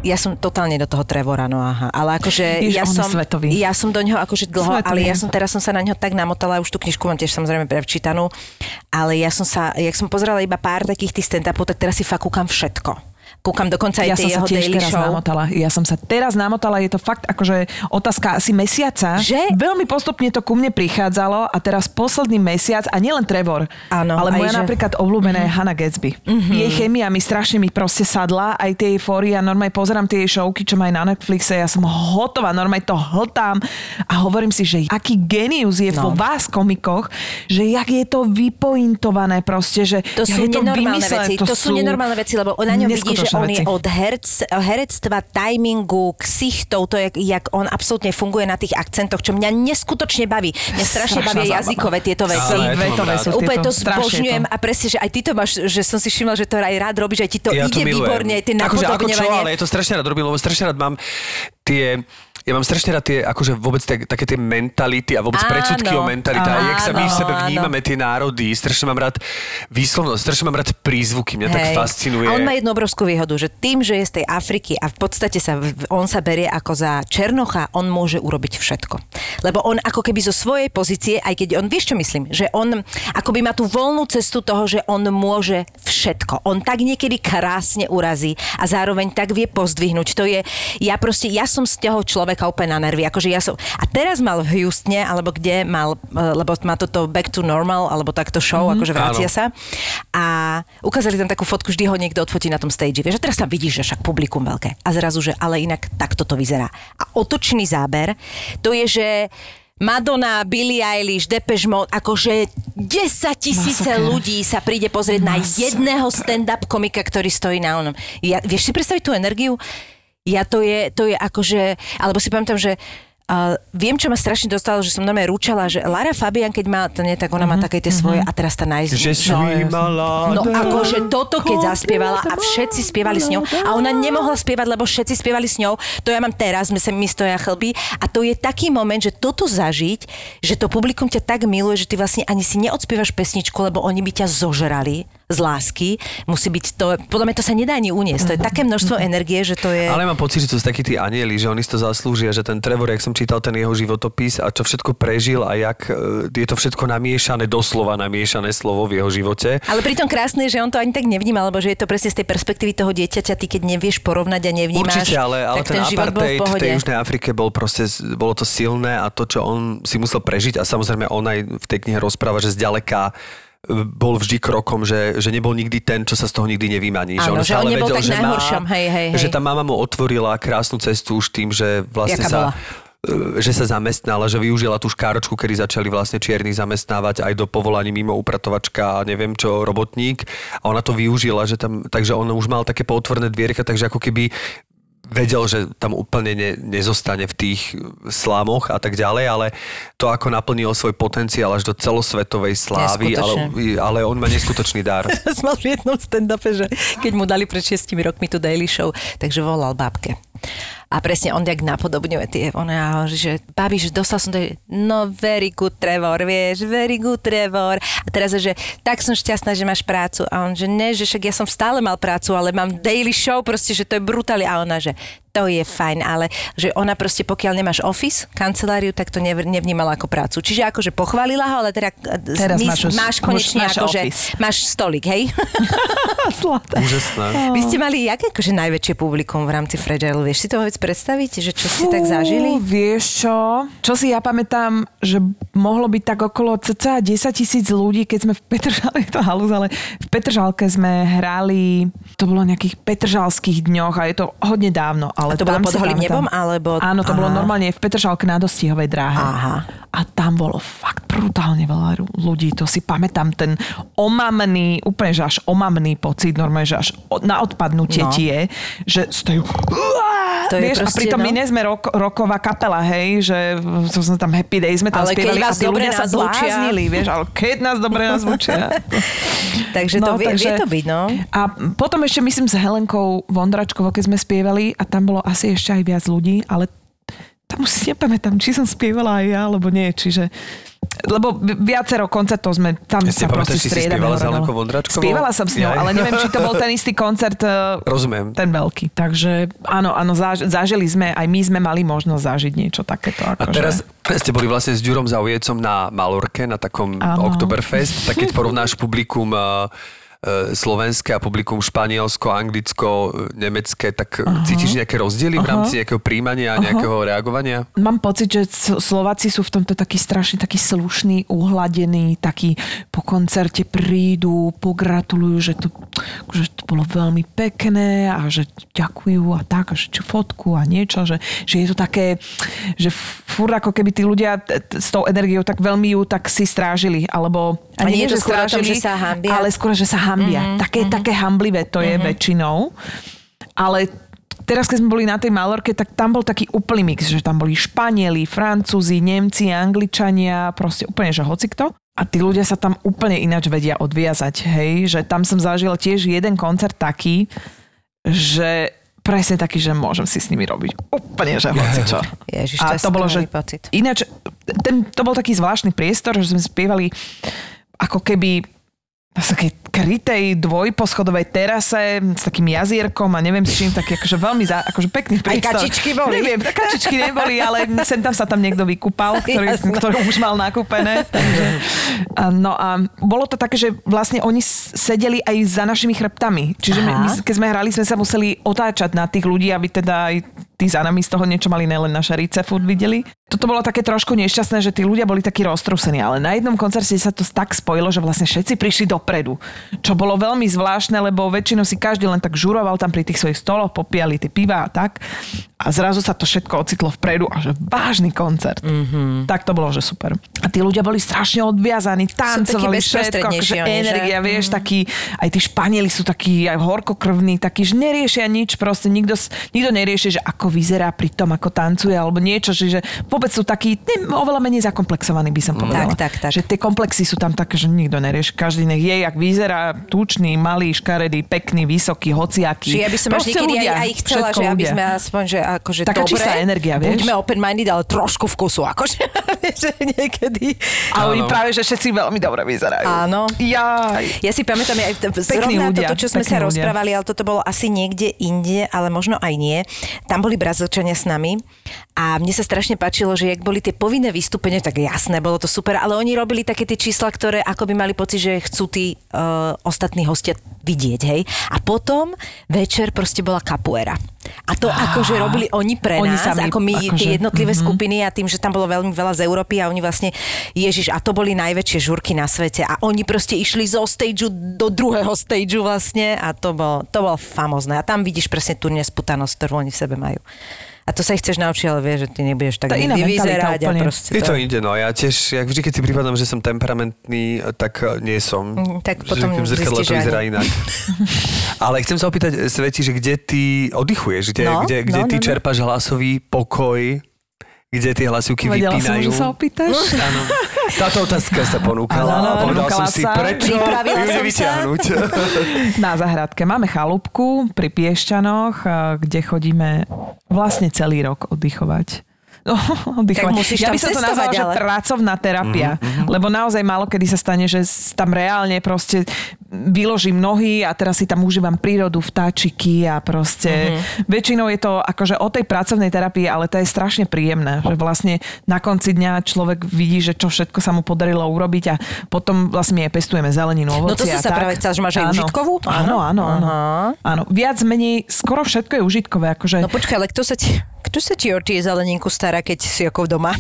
Ja som totálne do toho Trevora, no aha. Ale akože Ježiš, ja som, svetový. ja som do neho akože dlho, Svetový. ale ja som teraz som sa na neho tak namotala, už tú knižku mám tiež samozrejme prečítanú, ale ja som sa, jak som pozerala iba pár takých tých stand-upov, tak teraz si fakt kúkam všetko. Kúkam dokonca aj Ja tie jeho tiež daily teraz show. namotala. Ja som sa teraz namotala, je to fakt akože otázka asi mesiaca. Že? Veľmi postupne to ku mne prichádzalo a teraz posledný mesiac, a nielen Trevor, Áno, ale moja že- napríklad obľúbená je Hannah Gatsby. Jej chemia mi strašne mi proste sadla, aj tie jej fóry a normálne pozerám tie jej showky, čo má aj na Netflixe, ja som hotová, normálne to hltám a hovorím si, že aký genius je No. vo vás komikoch, že jak je to vypointované proste, že To sú to nenormálne vymyslené, veci. To, sú nenormálne veci, lebo na ňom vidí, že on je veci. od herc, herectva, timingu, ksichtov, to je, jak on absolútne funguje na tých akcentoch, čo mňa neskutočne baví. Mňa strašne Strašná bavia zábava. jazykové tieto veci. To mám Vetové sú Úplne to zbožňujem to. a presne, že aj ty to máš, že som si všimla, že to aj rád robíš, aj ti to ja to ide milujem. výborne, aj tie akože, ako čo, napodobňovanie. ale ja to strašne rád robím, lebo strašne rád mám tie ja mám strašne rád tie, akože vôbec tie, také tie mentality a vôbec Áno, predsudky o mentalite a jak sa my v áno, sebe áno. vnímame tie národy. Strašne mám rád výslovnosť, strašne mám rád prízvuky, mňa tak Hej. fascinuje. A on má jednu obrovskú výhodu, že tým, že je z tej Afriky a v podstate sa, on sa berie ako za Černocha, on môže urobiť všetko. Lebo on ako keby zo svojej pozície, aj keď on, vieš čo myslím, že on akoby má tú voľnú cestu toho, že on môže všetko. On tak niekedy krásne urazí a zároveň tak vie pozdvihnúť. To je, ja proste, ja som z toho človeka úplne na nervy. Akože ja som, a teraz mal v Houstone, alebo kde mal, eh, lebo má toto Back to Normal, alebo takto show, mm-hmm. akože vracia Áno. sa. A ukázali tam takú fotku, vždy ho niekto odfotí na tom stage. Vieš, a teraz tam vidíš, že však publikum veľké. A zrazu, že ale inak takto to vyzerá. A otočný záber, to je, že Madonna, Billie Eilish, Depeche Mode, akože 10 tisíce Masaker. ľudí sa príde pozrieť na jedného stand-up komika, ktorý stojí na onom. Ja, vieš si predstaviť tú energiu? Ja to je, to je akože, alebo si pamätám, že Uh, viem, čo ma strašne dostalo, že som normálne rúčala, že Lara Fabian, keď má, to nie, tak ona má také tie svoje a teraz tá najzvu. Že malá. No akože toto, keď zaspievala a všetci spievali s ňou a ona nemohla spievať, lebo všetci spievali s ňou, to ja mám teraz, my sa mi stoja chlby a to je taký moment, že toto zažiť, že to publikum ťa tak miluje, že ty vlastne ani si neodspievaš pesničku, lebo oni by ťa zožrali z lásky, musí byť to, podľa mňa to sa nedá ani uniesť, to je také množstvo energie, že to je... Ale mám pocit, že to sú takí tí anieli, že oni si to zaslúžia, že ten Trevor, jak som čítal ten jeho životopis a čo všetko prežil a jak e, je to všetko namiešané, doslova namiešané slovo v jeho živote. Ale pritom krásne že on to ani tak nevníma, lebo že je to presne z tej perspektívy toho dieťaťa, ty keď nevieš porovnať a nevnímaš, Určite, ale, ale tak ten, ten, život bol v apartheid v pohode. tej Južnej Afrike bol proste, bolo to silné a to, čo on si musel prežiť a samozrejme on aj v tej knihe rozpráva, že zďaleka bol vždy krokom, že, že nebol nikdy ten, čo sa z toho nikdy nevymaní. Áno, on že on stále nebol vedel, že najhoršom, hej, hej, hej. Že tá mama mu otvorila krásnu cestu už tým, že vlastne Jaká sa... bola? e, že sa zamestnala, že využila tú škáročku, kedy začali vlastne čierni zamestnávať aj do povolaní mimo upratovačka a neviem čo, robotník. A ona to využila, že tam, takže on už mal také potvorné dvierka, takže ako keby vedel, že tam úplne ne, nezostane v tých slámoch a tak ďalej, ale to, ako naplnil svoj potenciál až do celosvetovej slávy, ale, ale on má neskutočný dar. Mal v jednom stand-upe, že keď mu dali pred šiestimi rokmi tú Daily Show, takže volal babke. A presne on jak napodobňuje tie, on ja hovorí, že babi, že dostal som to, no very good Trevor, vieš, very good Trevor. A teraz, že tak som šťastná, že máš prácu. A on, že ne, že však ja som stále mal prácu, ale mám daily show, proste, že to je brutálne. A ona, že to je fajn, ale že ona proste, pokiaľ nemáš office, kanceláriu, tak to nev- nevnímala ako prácu. Čiže akože pochválila ho, ale teda Teraz my- máš máš konečne máš akože, máš stolik, hej? Úžasné. Vy ste mali jaké akože najväčšie publikum v rámci Fragile? Vieš si to vôbec predstaviť, že čo ste tak zažili? Vieš čo? Čo si ja pamätám, že mohlo byť tak okolo cca 10 tisíc ľudí, keď sme v Petržalke, to halus, ale v Petržalke sme hrali, to bolo nejakých Petržalských dňoch a je to hodne dávno. Ale A to bolo pod holým nebom, alebo- Áno, to bolo Aha. normálne v Petržalke na dostihovej dráhe. Aha. A tam bolo fakt brutálne veľa ľudí. To si pamätám, ten omamný, úplne že až omamný pocit, normálne, že až na odpadnutie No. ti je, že stojú To je Vieš, a proste, pritom no. my nie sme rok, roková kapela, hej, že to sme tam Happy Day sme tam Ale spievali a tí ľudia sa nazvučia. bláznili, vieš, ale keď nás dobre nazvučia. Takže to vie, vie to byť, no. A potom ešte myslím s Helenkou Vondračkovou, keď sme spievali a tam bolo asi ešte aj viac ľudí, ale tam už si nepamätám, či som spievala aj ja, alebo nie, čiže lebo vi- viacero koncertov sme tam Ja sa proste striedame. spievala? Spievala som s ňou, Jaj. ale neviem, či to bol ten istý koncert, eh, Rozumiem. ten veľký. Takže áno, áno, zaž, zažili sme, aj my sme mali možnosť zažiť niečo takéto. A Akože. teraz ste boli vlastne s Ďurom Zaujecom na Malorke, na takom Áno. Oktoberfest, tak keď porovnáš publikum uh, slovenské a publikum španielsko, anglicko, uh, nemecké, tak uh cítiš nejaké rozdiely v rámci nejakého príjmania a nejakého reagovania? Mám pocit, že Slováci sú v tomto taký strašne taký slušný, uhladení, taký po koncerte prídu, pogratulujú, že to, že to bolo veľmi pekné a že ďakujú a tak, a že čo fotku a niečo, že, že je to také, že furt ako keby tí ľudia s tou energiou tak veľmi ju tak si strážili, alebo A nie je to že skôr tom, že sa hanbia? ale skôr, že sa hambia. Mm-hmm, také, mm-hmm. také hamblivé to je mm-hmm. väčšinou. Ale teraz, keď sme boli na tej Malorke, tak tam bol taký úplný mix, že tam boli Španieli, Francúzi, Nemci, Angličania, proste úplne, že hocikto. A tí ľudia sa tam úplne ináč vedia odviazať, hej, že tam som zažila tiež jeden koncert taký, že presne taký, že môžem si s nimi robiť úplne, že hocičo. Ježiš, A to, to bolo, že pocit. ináč, ten, to bol taký zvláštny priestor, že sme spievali ako keby na takej krytej dvojposchodovej terase s takým jazierkom a neviem s čím, taký akože veľmi za, akože pekný priestor. kačičky boli? Neviem, kačičky neboli, ale sem tam sa tam niekto vykúpal, ktorý, ktorý už mal nakúpené. Takže, no a bolo to také, že vlastne oni sedeli aj za našimi chrbtami. Čiže my, my, keď sme hrali, sme sa museli otáčať na tých ľudí, aby teda aj tí za nami z toho niečo mali, nelen naše rice furt videli. Toto bolo také trošku nešťastné, že tí ľudia boli takí roztrúsení, ale na jednom koncerte sa to tak spojilo, že vlastne všetci prišli dopredu. Čo bolo veľmi zvláštne, lebo väčšinou si každý len tak žuroval tam pri tých svojich stoloch, popíjali tie piva a tak. A zrazu sa to všetko ocitlo vpredu a že vážny koncert. Mm-hmm. Tak to bolo, že super. A tí ľudia boli strašne odviazaní, tancovali všetko, že? energia, vieš, takí, aj tí Španieli sú takí aj horkokrvní, takí, že neriešia nič, proste nikto, nikto nerieši, že ako vyzerá pri tom, ako tancuje, alebo niečo, že, že vôbec sú takí ne, oveľa menej zakomplexovaní, by som povedala. Tak, tak, tak. Že tie komplexy sú tam také, že nikto nerieši. Každý nech je, jak vyzerá, tučný, malý, škaredý, pekný, vysoký, hociaký. Čiže ja by som až Proste niekedy aj, ľudia, aj chcela, že aby sme aspoň, že akože Taká dobre, čistá energia, vieš? Buďme open-minded, ale trošku vkusu, akože, že niekedy. A oni Áno. práve, že všetci veľmi dobre vyzerajú. Áno. Jaj. Ja si pamätám aj t- zrovna ľudia, toto, čo sme sa ľudia. rozprávali, ale toto bolo asi niekde inde, ale možno aj nie. Tam boli Brazílčania s nami a mne sa strašne páčilo, že jak boli tie povinné vystúpenia, tak jasné, bolo to super, ale oni robili také tie čísla, ktoré ako by mali pocit, že chcú tí uh, ostatní hostia vidieť, hej. A potom večer proste bola kapuera. A to akože robili oni pre Oni nás, sami, ako my akože, tie jednotlivé mhm. skupiny a tým, že tam bolo veľmi veľa z Európy a oni vlastne, Ježiš, a to boli najväčšie žurky na svete a oni proste išli zo stageu do druhého stageu vlastne a to bolo, to bolo famozné. A tam vidíš presne tú nesputanosť, ktorú oni v sebe majú. A to sa ich chceš naučiť, ale vieš, že ty nebudeš tak To je iná vyzerať a proste Je to inde, no. Ja tiež, jak vždy, keď si pripadám, že som temperamentný, tak eh, nie som. Mm, tak Že potom zrkadle zistíš, to že vyzerá ani. inak. Ale chcem sa opýtať, eh, Sveti, že kde ty oddychuješ? Kde, No, kde, kde no, ty no, no. čerpáš hlasový pokoj? Kde tie hlasivky Vedela som, vypínajú? že sa opýtaš. Áno. Táto otázka sa ponúkala Áno, a povedal som si, sa. prečo ju som nevyťahnuť. Na zahradke máme chalúbku pri Piešťanoch, a kde chodíme vlastne celý rok oddychovať. No, oddychovať. musíš ja by som to nazvala, že ale. pracovná terapia. Mhm, Mm-hmm. Lebo naozaj málo kedy sa stane, že tam reálne proste vyložím nohy a teraz si tam užívam prírodu, vtáčiky a proste Mhm. mm-hmm. väčšinou je to akože o tej pracovnej terapii, ale to je strašne príjemné, že vlastne na konci dňa človek vidí, že čo všetko sa mu podarilo urobiť a potom vlastne my aj pestujeme zeleninu, ovocie No to a sa tak. práve chcela, že máš aj Áno. užitkovú? Áno, áno, áno. Áno, viac menej, skoro všetko je užitkové, akože No počkaj, ale kto sa ti, kto sa ti o tie zeleninku stará, keď si ako doma?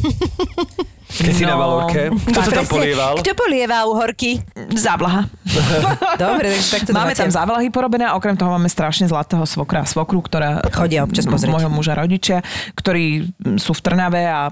Keď si na No. Valorke, kto to tam polieval? Kto polieva uhorky? závlaha. Dobre, tak to Máme tam závlahy porobené a okrem toho máme strašne zlatého svokra a svokru, ktorá Chodia občas pozrieť. Mojho muža rodičia, ktorí sú v Trnave a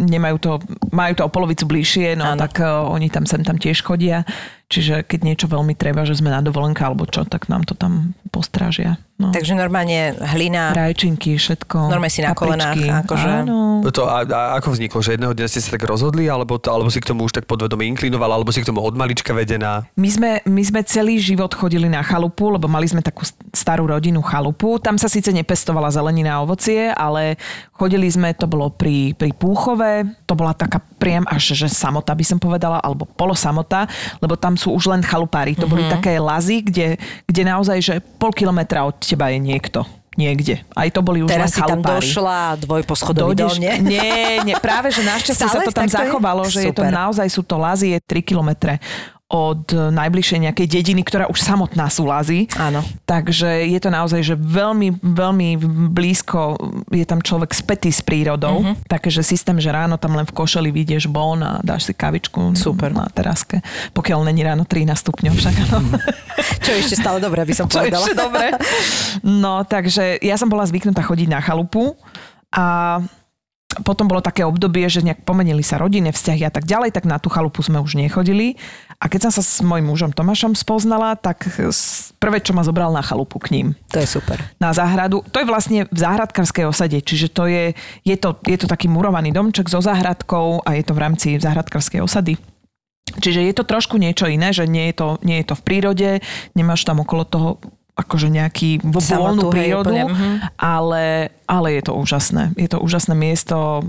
nemajú to, majú to o polovicu bližšie, no Áno. tak uh, oni tam sem tam tiež chodia. Čiže keď niečo veľmi treba, že sme na dovolenke alebo čo, tak nám to tam postrážia. No. Takže normálne hlina, Rajčinky, všetko. Normálne si na kolenách, akože- Áno. To, a, a, ako vzniklo, že jedného dňa ste sa tak rozhodli, alebo, to, alebo si k tomu už tak podvedome inklinovala, alebo si k tomu od malička vedená? My sme, my sme celý život chodili na chalupu, lebo mali sme takú starú rodinu chalupu. Tam sa síce nepestovala zelenina a ovocie, ale chodili sme, to bolo pri, pri Púchove, to bola taká priam až že samota by som povedala, alebo polosamota, lebo tam sú už len chalupári. To boli také lazy, kde, kde naozaj, že pol kilometra od teba je niekto. Niekde. Aj to boli už teraz si len tam chalupári. došla dvojposchodový dom, nie? nie, nie, práve, že našťastie sa to tam takto je? zachovalo, že je to Super. naozaj, sú to lazy, je 3 kilometre od najbližšej nejakej dediny, ktorá už samotná sú lazy. Áno. Takže je to naozaj, že veľmi, veľmi blízko je tam človek spätý s prírodou. Mhm. Uh-huh. Takže systém, že ráno tam len v košeli vyjdeš von a dáš si kavičku Super. na teraske. Pokiaľ není ráno 13 stupňov, však áno. Čo ešte stále dobré, by som Čo povedala. ešte dobre. No, takže ja som bola zvyknutá chodiť na chalupu a potom bolo také obdobie, že nejak pomenili sa rodinné vzťahy a tak ďalej, tak na tú chalupu sme už nechodili. A keď som sa s mojim mužom Tomášom spoznala, tak s- prvé, čo ma zobral na chalupu k ním To je super. na záhradu. To je vlastne v záhradkárskej osade, čiže to je, je, to, je to taký murovaný domček so záhradkou a je to v rámci záhradkárskej osady. Čiže je to trošku niečo iné, že nie je to, nie je to v prírode, nemáš tam okolo toho akože nejaký voľnú hej, prírodu, úplne, mhm. ale, ale je to úžasné. Je to úžasné miesto,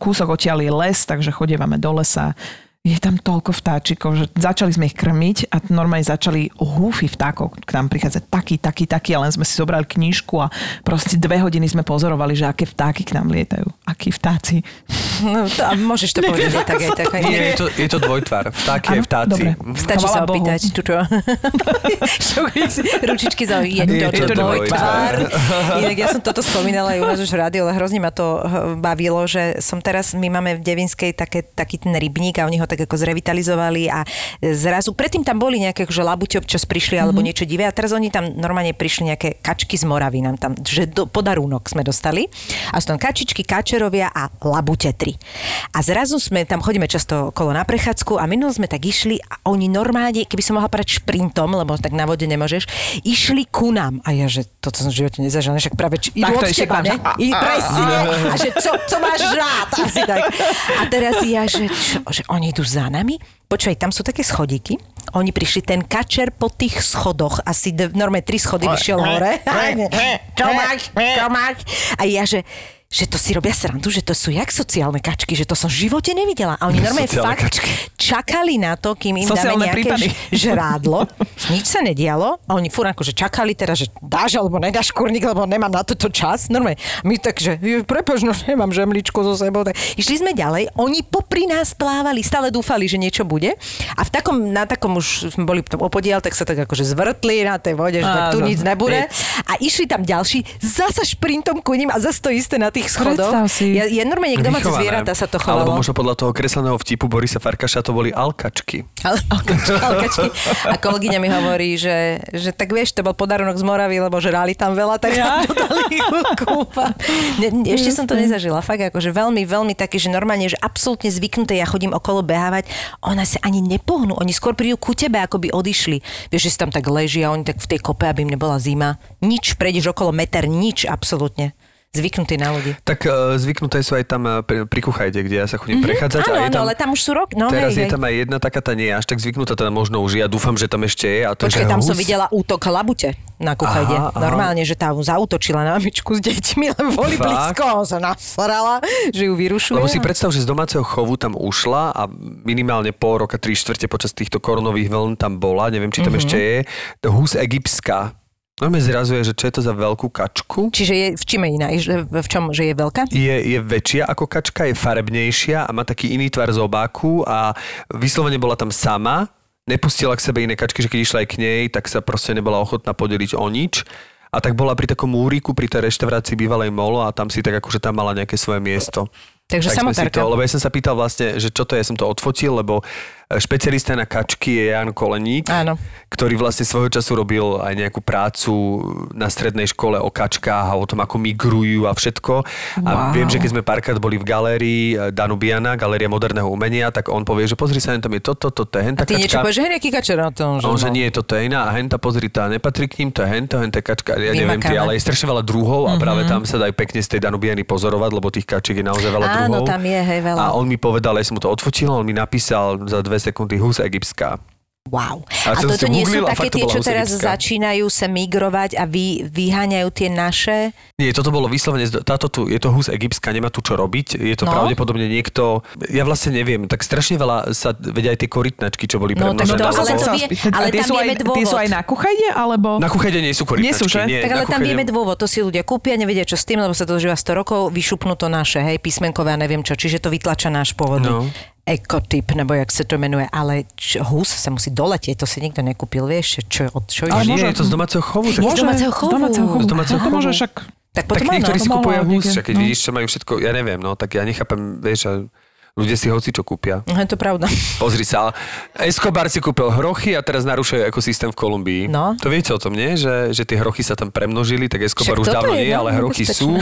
kúsok odtiaľ je les, takže chodievame do lesa. Je tam toľko vtáčikov, že začali sme ich krmiť a normálne začali húfy vtákov k nám prichádzať taký, taký, taký a len sme si zobrali knižku a proste dve hodiny sme pozorovali, že aké vtáky k nám lietajú. Akí vtáci. No, to, a môžeš to povedať aj tak, aj tak. Aj Nie, je to, je to dvojtvar. Vtáky aj Áno, vtáci. Stačí sa opýtať, tu čo? Ručičky za je Je to, to dvojtvár. Inak ja som toto spomínala aj u nás už v rádiu, ale hrozne ma to eh, bavilo, že som teraz, my máme v Devinskej také, taký ten rybník a oni ho tak ako zrevitalizovali a zrazu, predtým tam boli nejaké, že labuťi občas prišli alebo niečo divé a teraz oni tam normálne prišli nejaké kačky z Moravy nám tam, že do, podarúnok sme dostali a sú tam kačičky, kačerovia a labute tri. A zrazu sme, tam chodíme často okolo na prechádzku a minulo sme tak išli a oni normálne, keby som mohla povedať šprintom, lebo tak na vode nemôžeš, išli ku nám. A ja, že toto som v živote nezažila, však práve či, idú od teba, ne? I presne. A že čo, čo máš rád? Asi tak. A teraz ja, že, čo, že oni idú za nami? Počkaj, tam sú také schodíky. Oni prišli, ten kačer po tých schodoch, asi normálne tri schody vyšiel hore. Čo máš? Čo máš? A ja, že že to si robia srandu, že to sú jak sociálne kačky, že to som v živote nevidela. A oni normálne Sociálne fakt kačky. čakali na to, kým im Sociálne dáme nejaké prípady. žrádlo. Nič sa nedialo. A oni furt akože čakali teraz, že dáš alebo nedáš kurník, lebo nemám na toto čas. Normálne. My takže, prepaž, no nemám žemličku so sebou. Tak išli sme ďalej. Oni popri nás plávali, stále dúfali, že niečo bude. A v takom, na takom už sme boli opodiel, tak sa tak akože zvrtli na tej vode, že tak tu nic nebude. A išli tam ďalší, zasa šprintom ku ním a zase to isté na tých schodoch. Predstav si. Ja, ja normálne, jak domáce zvieratá sa to Alebo chovalo. možno podľa toho kresleného vtipu Borisa Farkaša to boli alkačky. Ale, alkačky, alkačky. A kolegyňa mi hovorí, že, že tak vieš, to bol podarunok z Moravy, lebo žrali tam veľa, tak ja? to dali kúpa. Ne, ešte som to nezažila. Fakt akože veľmi, veľmi také, že normálne, že absolútne zvyknuté, ja chodím okolo behávať, ona sa ani nepohnú, oni skôr prídu ku tebe, ako by odišli. Vieš, že si tam tak ležia, oni tak v tej kope, aby im nebola zima. Nič, prejdeš okolo meter, nič absolútne. Zvyknutý na ľudí. Tak uh, zvyknuté sú aj tam uh, pri, pri Kuchajde, kde ja sa chodím mm-hmm. prechádzať. Áno, áno, tam, ale tam už sú rok. No, teraz hej, je hej. tam aj jedna taká, tá nie je až tak zvyknutá, teda možno už ja dúfam, že tam ešte je. A to Počkaj, je tam som hus. videla útok labute na kuchajde. Aha, aha. Normálne, že tá zautočila na mamičku s deťmi, lebo boli Fakt? blízko, on sa nasrala, že ju vyrušuje. Lebo si predstav, že z domáceho chovu tam ušla a minimálne pol roka, tri štvrte počas týchto koronových vln tam bola, neviem, či tam Mhm. ešte je, hus egyptská. Normálne zrazuje, že čo je to za veľkú kačku. Čiže je, v čím je iná? V čom, že je veľká? Je, je väčšia ako kačka, je farebnejšia a má taký iný tvar zobáku a vyslovene bola tam sama, nepustila k sebe iné kačky, že keď išla aj k nej, tak sa proste nebola ochotná podeliť o nič. A tak bola pri takom múriku, pri tej reštaurácii bývalej Molo a tam si tak akože tam mala nejaké svoje miesto. Takže tak samotárka. to, lebo ja som sa pýtal vlastne, že čo to je, ja som to odfotil, lebo špecialista na kačky je Jan Koleník, Áno. ktorý vlastne svojho času robil aj nejakú prácu na strednej škole o kačkách a o tom, ako migrujú a všetko. A Wow. viem, že keď sme párkrát boli v galérii eh, Danubiana, galéria moderného umenia, tak on povie, že pozri sa, tam je toto, toto, je henta A ty niečo kačka. povieš, že nejaký kačer na tom, že, On, že no. nie, toto je iná a henta, pozri, tá nepatrí k ním, to je hento, henta kačka, ja neviem tie, Vymakané. ale je strašne veľa druhov a práve tam sa dajú pekne z tej Danubiany pozorovať, lebo tých kačiek je naozaj veľa Áno, druhov. tam je, hej, veľa. A on mi povedal, ja som mu to odfotil, on mi napísal za dve sekundy hus egyptská. Wow. A A toto nie sú googlil také tie, čo teraz husarická. začínajú sa migrovať a vy, vyháňajú tie naše? Nie, toto bolo vyslovene, táto tu, je to hus egyptská, nemá tu čo robiť, je to No. pravdepodobne niekto, ja vlastne neviem, tak strašne veľa sa, vedia aj tie korytnačky, čo boli No, tak premnožené. to- ale to vie- ale tam sú vieme aj, Tie sú dôvod. aj na kuchajde, alebo... Na kuchajde nie sú korytnačky. Nie sú, že? Nie, Tak ale tam vieme dôvod, to si ľudia kúpia, nevedia čo s tým, lebo sa to dožíva 100 rokov, vyšupnú to naše, hej, písmenkové a neviem čo, čiže to vytlača náš pôvodný No. Ekotyp, nebo jak sa to menuje, ale č- hus sa musí doletieť, to si nikto nekúpil, vieš, čo, čo, čo Ale je? Nie, môže- je to z domáceho chovu. že- Je z domáceho chovu. Z domáceho chovu. Z domáceho to môže chovu. však... Tak Tak potom áno. niektorí si kupujú hus, že keď no. vidíš, čo majú všetko, ja neviem, no, tak ja nechápem, vieš, a ľudia si hoci čo kúpia. No, je to pravda. Pozri sa, Escobar si kúpil hrochy a teraz narušuje ekosystém v Kolumbii. No. To viete o tom, nie? Že, že tie hrochy sa tam premnožili, tak Escobar Však už dávno je, nie, ale hrochy sú.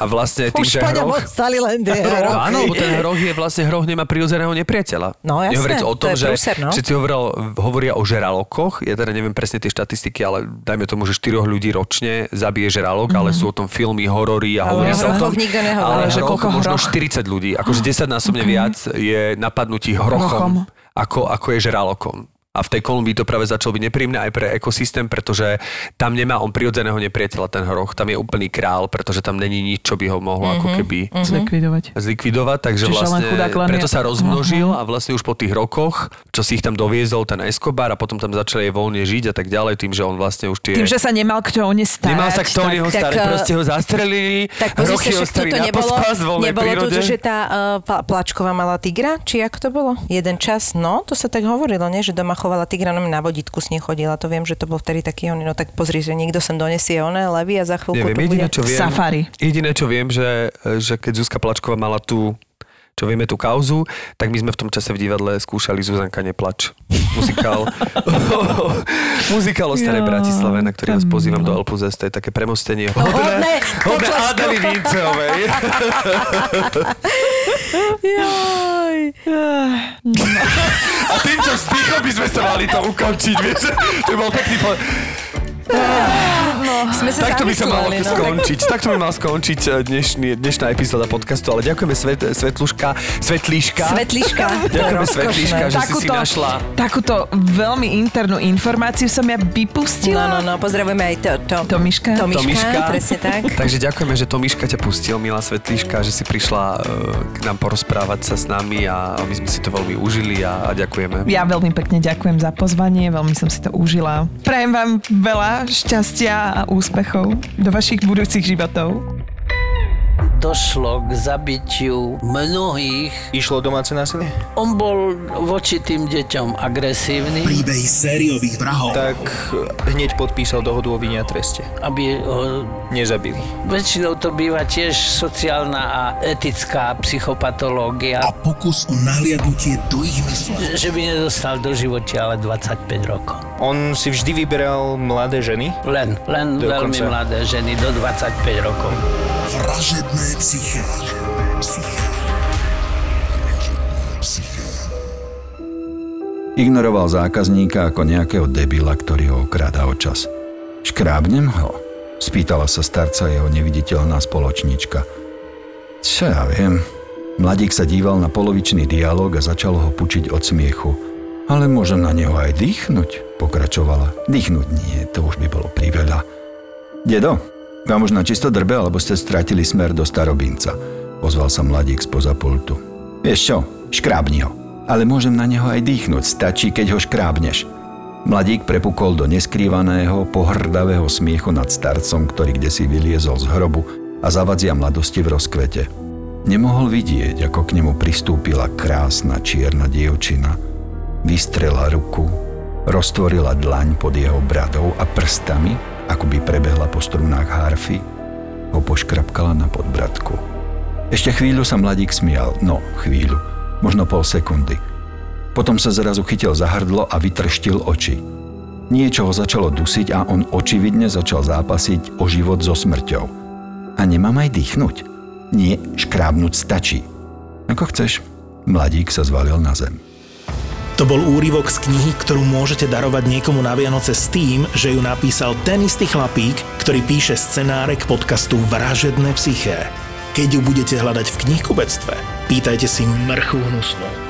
A vlastne tým, Už že hroch... ostali len tie roky. áno, lebo ten hroch je vlastne hroch nemá prirodzeného nepriateľa. No, jasné, Nehovoriac o to tom, je že prúser, no. všetci hovoril, hovoria o žralokoch. Ja teda neviem presne tie štatistiky, ale dajme tomu, že 4 ľudí ročne zabije žralok, ale sú o tom filmy, horory a o sa o tom. Ale Že koľko možno hroch? 40 ľudí, akože 10 násobne viac je napadnutí Hrochom. hrochom, ako, ako je žralokom. A v tej Kolumbii to práve začalo byť nepríjemné aj pre ekosystém, pretože tam nemá on prirodzeného nepriateľa, ten hroch. Tam je úplný král, pretože tam není nič, čo by ho mohlo ako keby Zlikvidovať. zlikvidovať, takže Čiže vlastne preto sa rozmnožil a vlastne už po tých rokoch, čo si ich tam doviezol ten Escobar a potom tam začali voľne žiť a tak ďalej, tým, že on vlastne už tie... Tým, že sa nemal kto o ne starať. Nemal sa kto o neho starať, eh, proste ho zastrelili, Tak pozri sa, však na nebolo, pospas nebolo prírode. že tá uh, pla- plačková mala tigra, či ako to bolo? Jeden čas, no, to sa tak hovorilo, nie? že doma chovala tigra, no na vodítku s ním chodila, to viem, že to bol vtedy taký on, no tak pozri, že niekto sem donesie oné levy a za chvíľku Neviem, to jediné, bude... čo viem, Safari. Jediné, čo viem, že, že keď Zuzka Plačková mala tú čo vieme tú kauzu, tak my sme v tom čase v divadle skúšali Zuzanka neplač. Muzikál. Muzikál o Starej Bratislave, na ktorý vás pozývam do no. Elpuzes. To je také premostenie. hodné hodné Kotlesku. Adely Vinceovej. Joj. A tým, čo sticho by sme sa mali to ukončiť, vieš. To bol pekný po... Sme sa Takto by sa malo no. skončiť. Takto by mal skončiť eh, dnešný, dnešná epizóda podcastu, ale ďakujeme Svet, Svetluška, Svetliška. Svetliška. Ďakujeme. Svetliška, že si si Takúto, našla. takúto veľmi internú informáciu som ja No, vypustila. no, no, pozdravujeme aj to, to, Tomiška. Tomiška, Tomiška. presne tak. Takže ďakujeme, že Tomiška ťa pustil, milá Svetliška, že si prišla eh, k nám porozprávať sa s nami a my sme si to veľmi užili a, a ďakujeme. Ja veľmi pekne ďakujem za pozvanie, veľmi som si to užila. Prajem vám veľa šťastia a úspechov do vašich budúcich životov. Došlo k zabitiu mnohých. Išlo domáce násilie? On bol voči tým deťom agresívny, Príbehy sériových vrahov. Tak hneď podpísal dohodu o vine a treste. aby ho... Nezabili. Väčšinou to býva tiež sociálna a etická psychopatológia, A pokus o nahliadnutie do ich mysle. že by nedostal do života ale 25 rokov. On si vždy vyberal mladé ženy. Len, len Dokonca. veľmi mladé ženy do 25 rokov. Vražedné Vražedné psyché. Ignoroval zákazníka ako nejakého debila, ktorý ho okráda o čas. Škrábnem ho? Spýtala sa starca jeho neviditeľná spoločnička. Čo ja viem. Mladík sa díval na polovičný dialog a začal ho pučiť od smiechu. Ale môžem na neho aj dýchnuť, pokračovala. Dýchnuť nie, to už by bolo priveľa. Dedo, vám už na čisto drbe, alebo ste stratili smer do starobinca, ozval sa mladík spoza pultu. Vieš čo, škrábni ho. Ale môžem na neho aj dýchnuť, stačí, keď ho škrábneš. Mladík prepukol do neskrývaného, pohrdavého smiechu nad starcom, ktorý kde si vyliezol z hrobu a zavadzia mladosti v rozkvete. Nemohol vidieť, ako k nemu pristúpila krásna čierna dievčina. Vystrela ruku, roztvorila dlaň pod jeho bradou a prstami, ako by prebehla po strunách harfy, ho poškrapkala na podbradku. Ešte chvíľu sa mladík smial, no chvíľu, možno pol sekundy. Potom sa zrazu chytil za hrdlo a vytrštil oči. Niečo ho začalo dusiť a on očividne začal zápasiť o život so smrťou. A nemám aj dýchnuť? Nie, škrábnuť stačí. Ako chceš. Mladík sa zvalil na zem. To bol úryvok z knihy, ktorú môžete darovať niekomu na Vianoce s tým, že ju napísal ten istý chlapík, ktorý píše scenáre k podcastu Vražedné psyché. Keď ju budete hľadať v knihkubectve, pýtajte si mrchu hnusnú.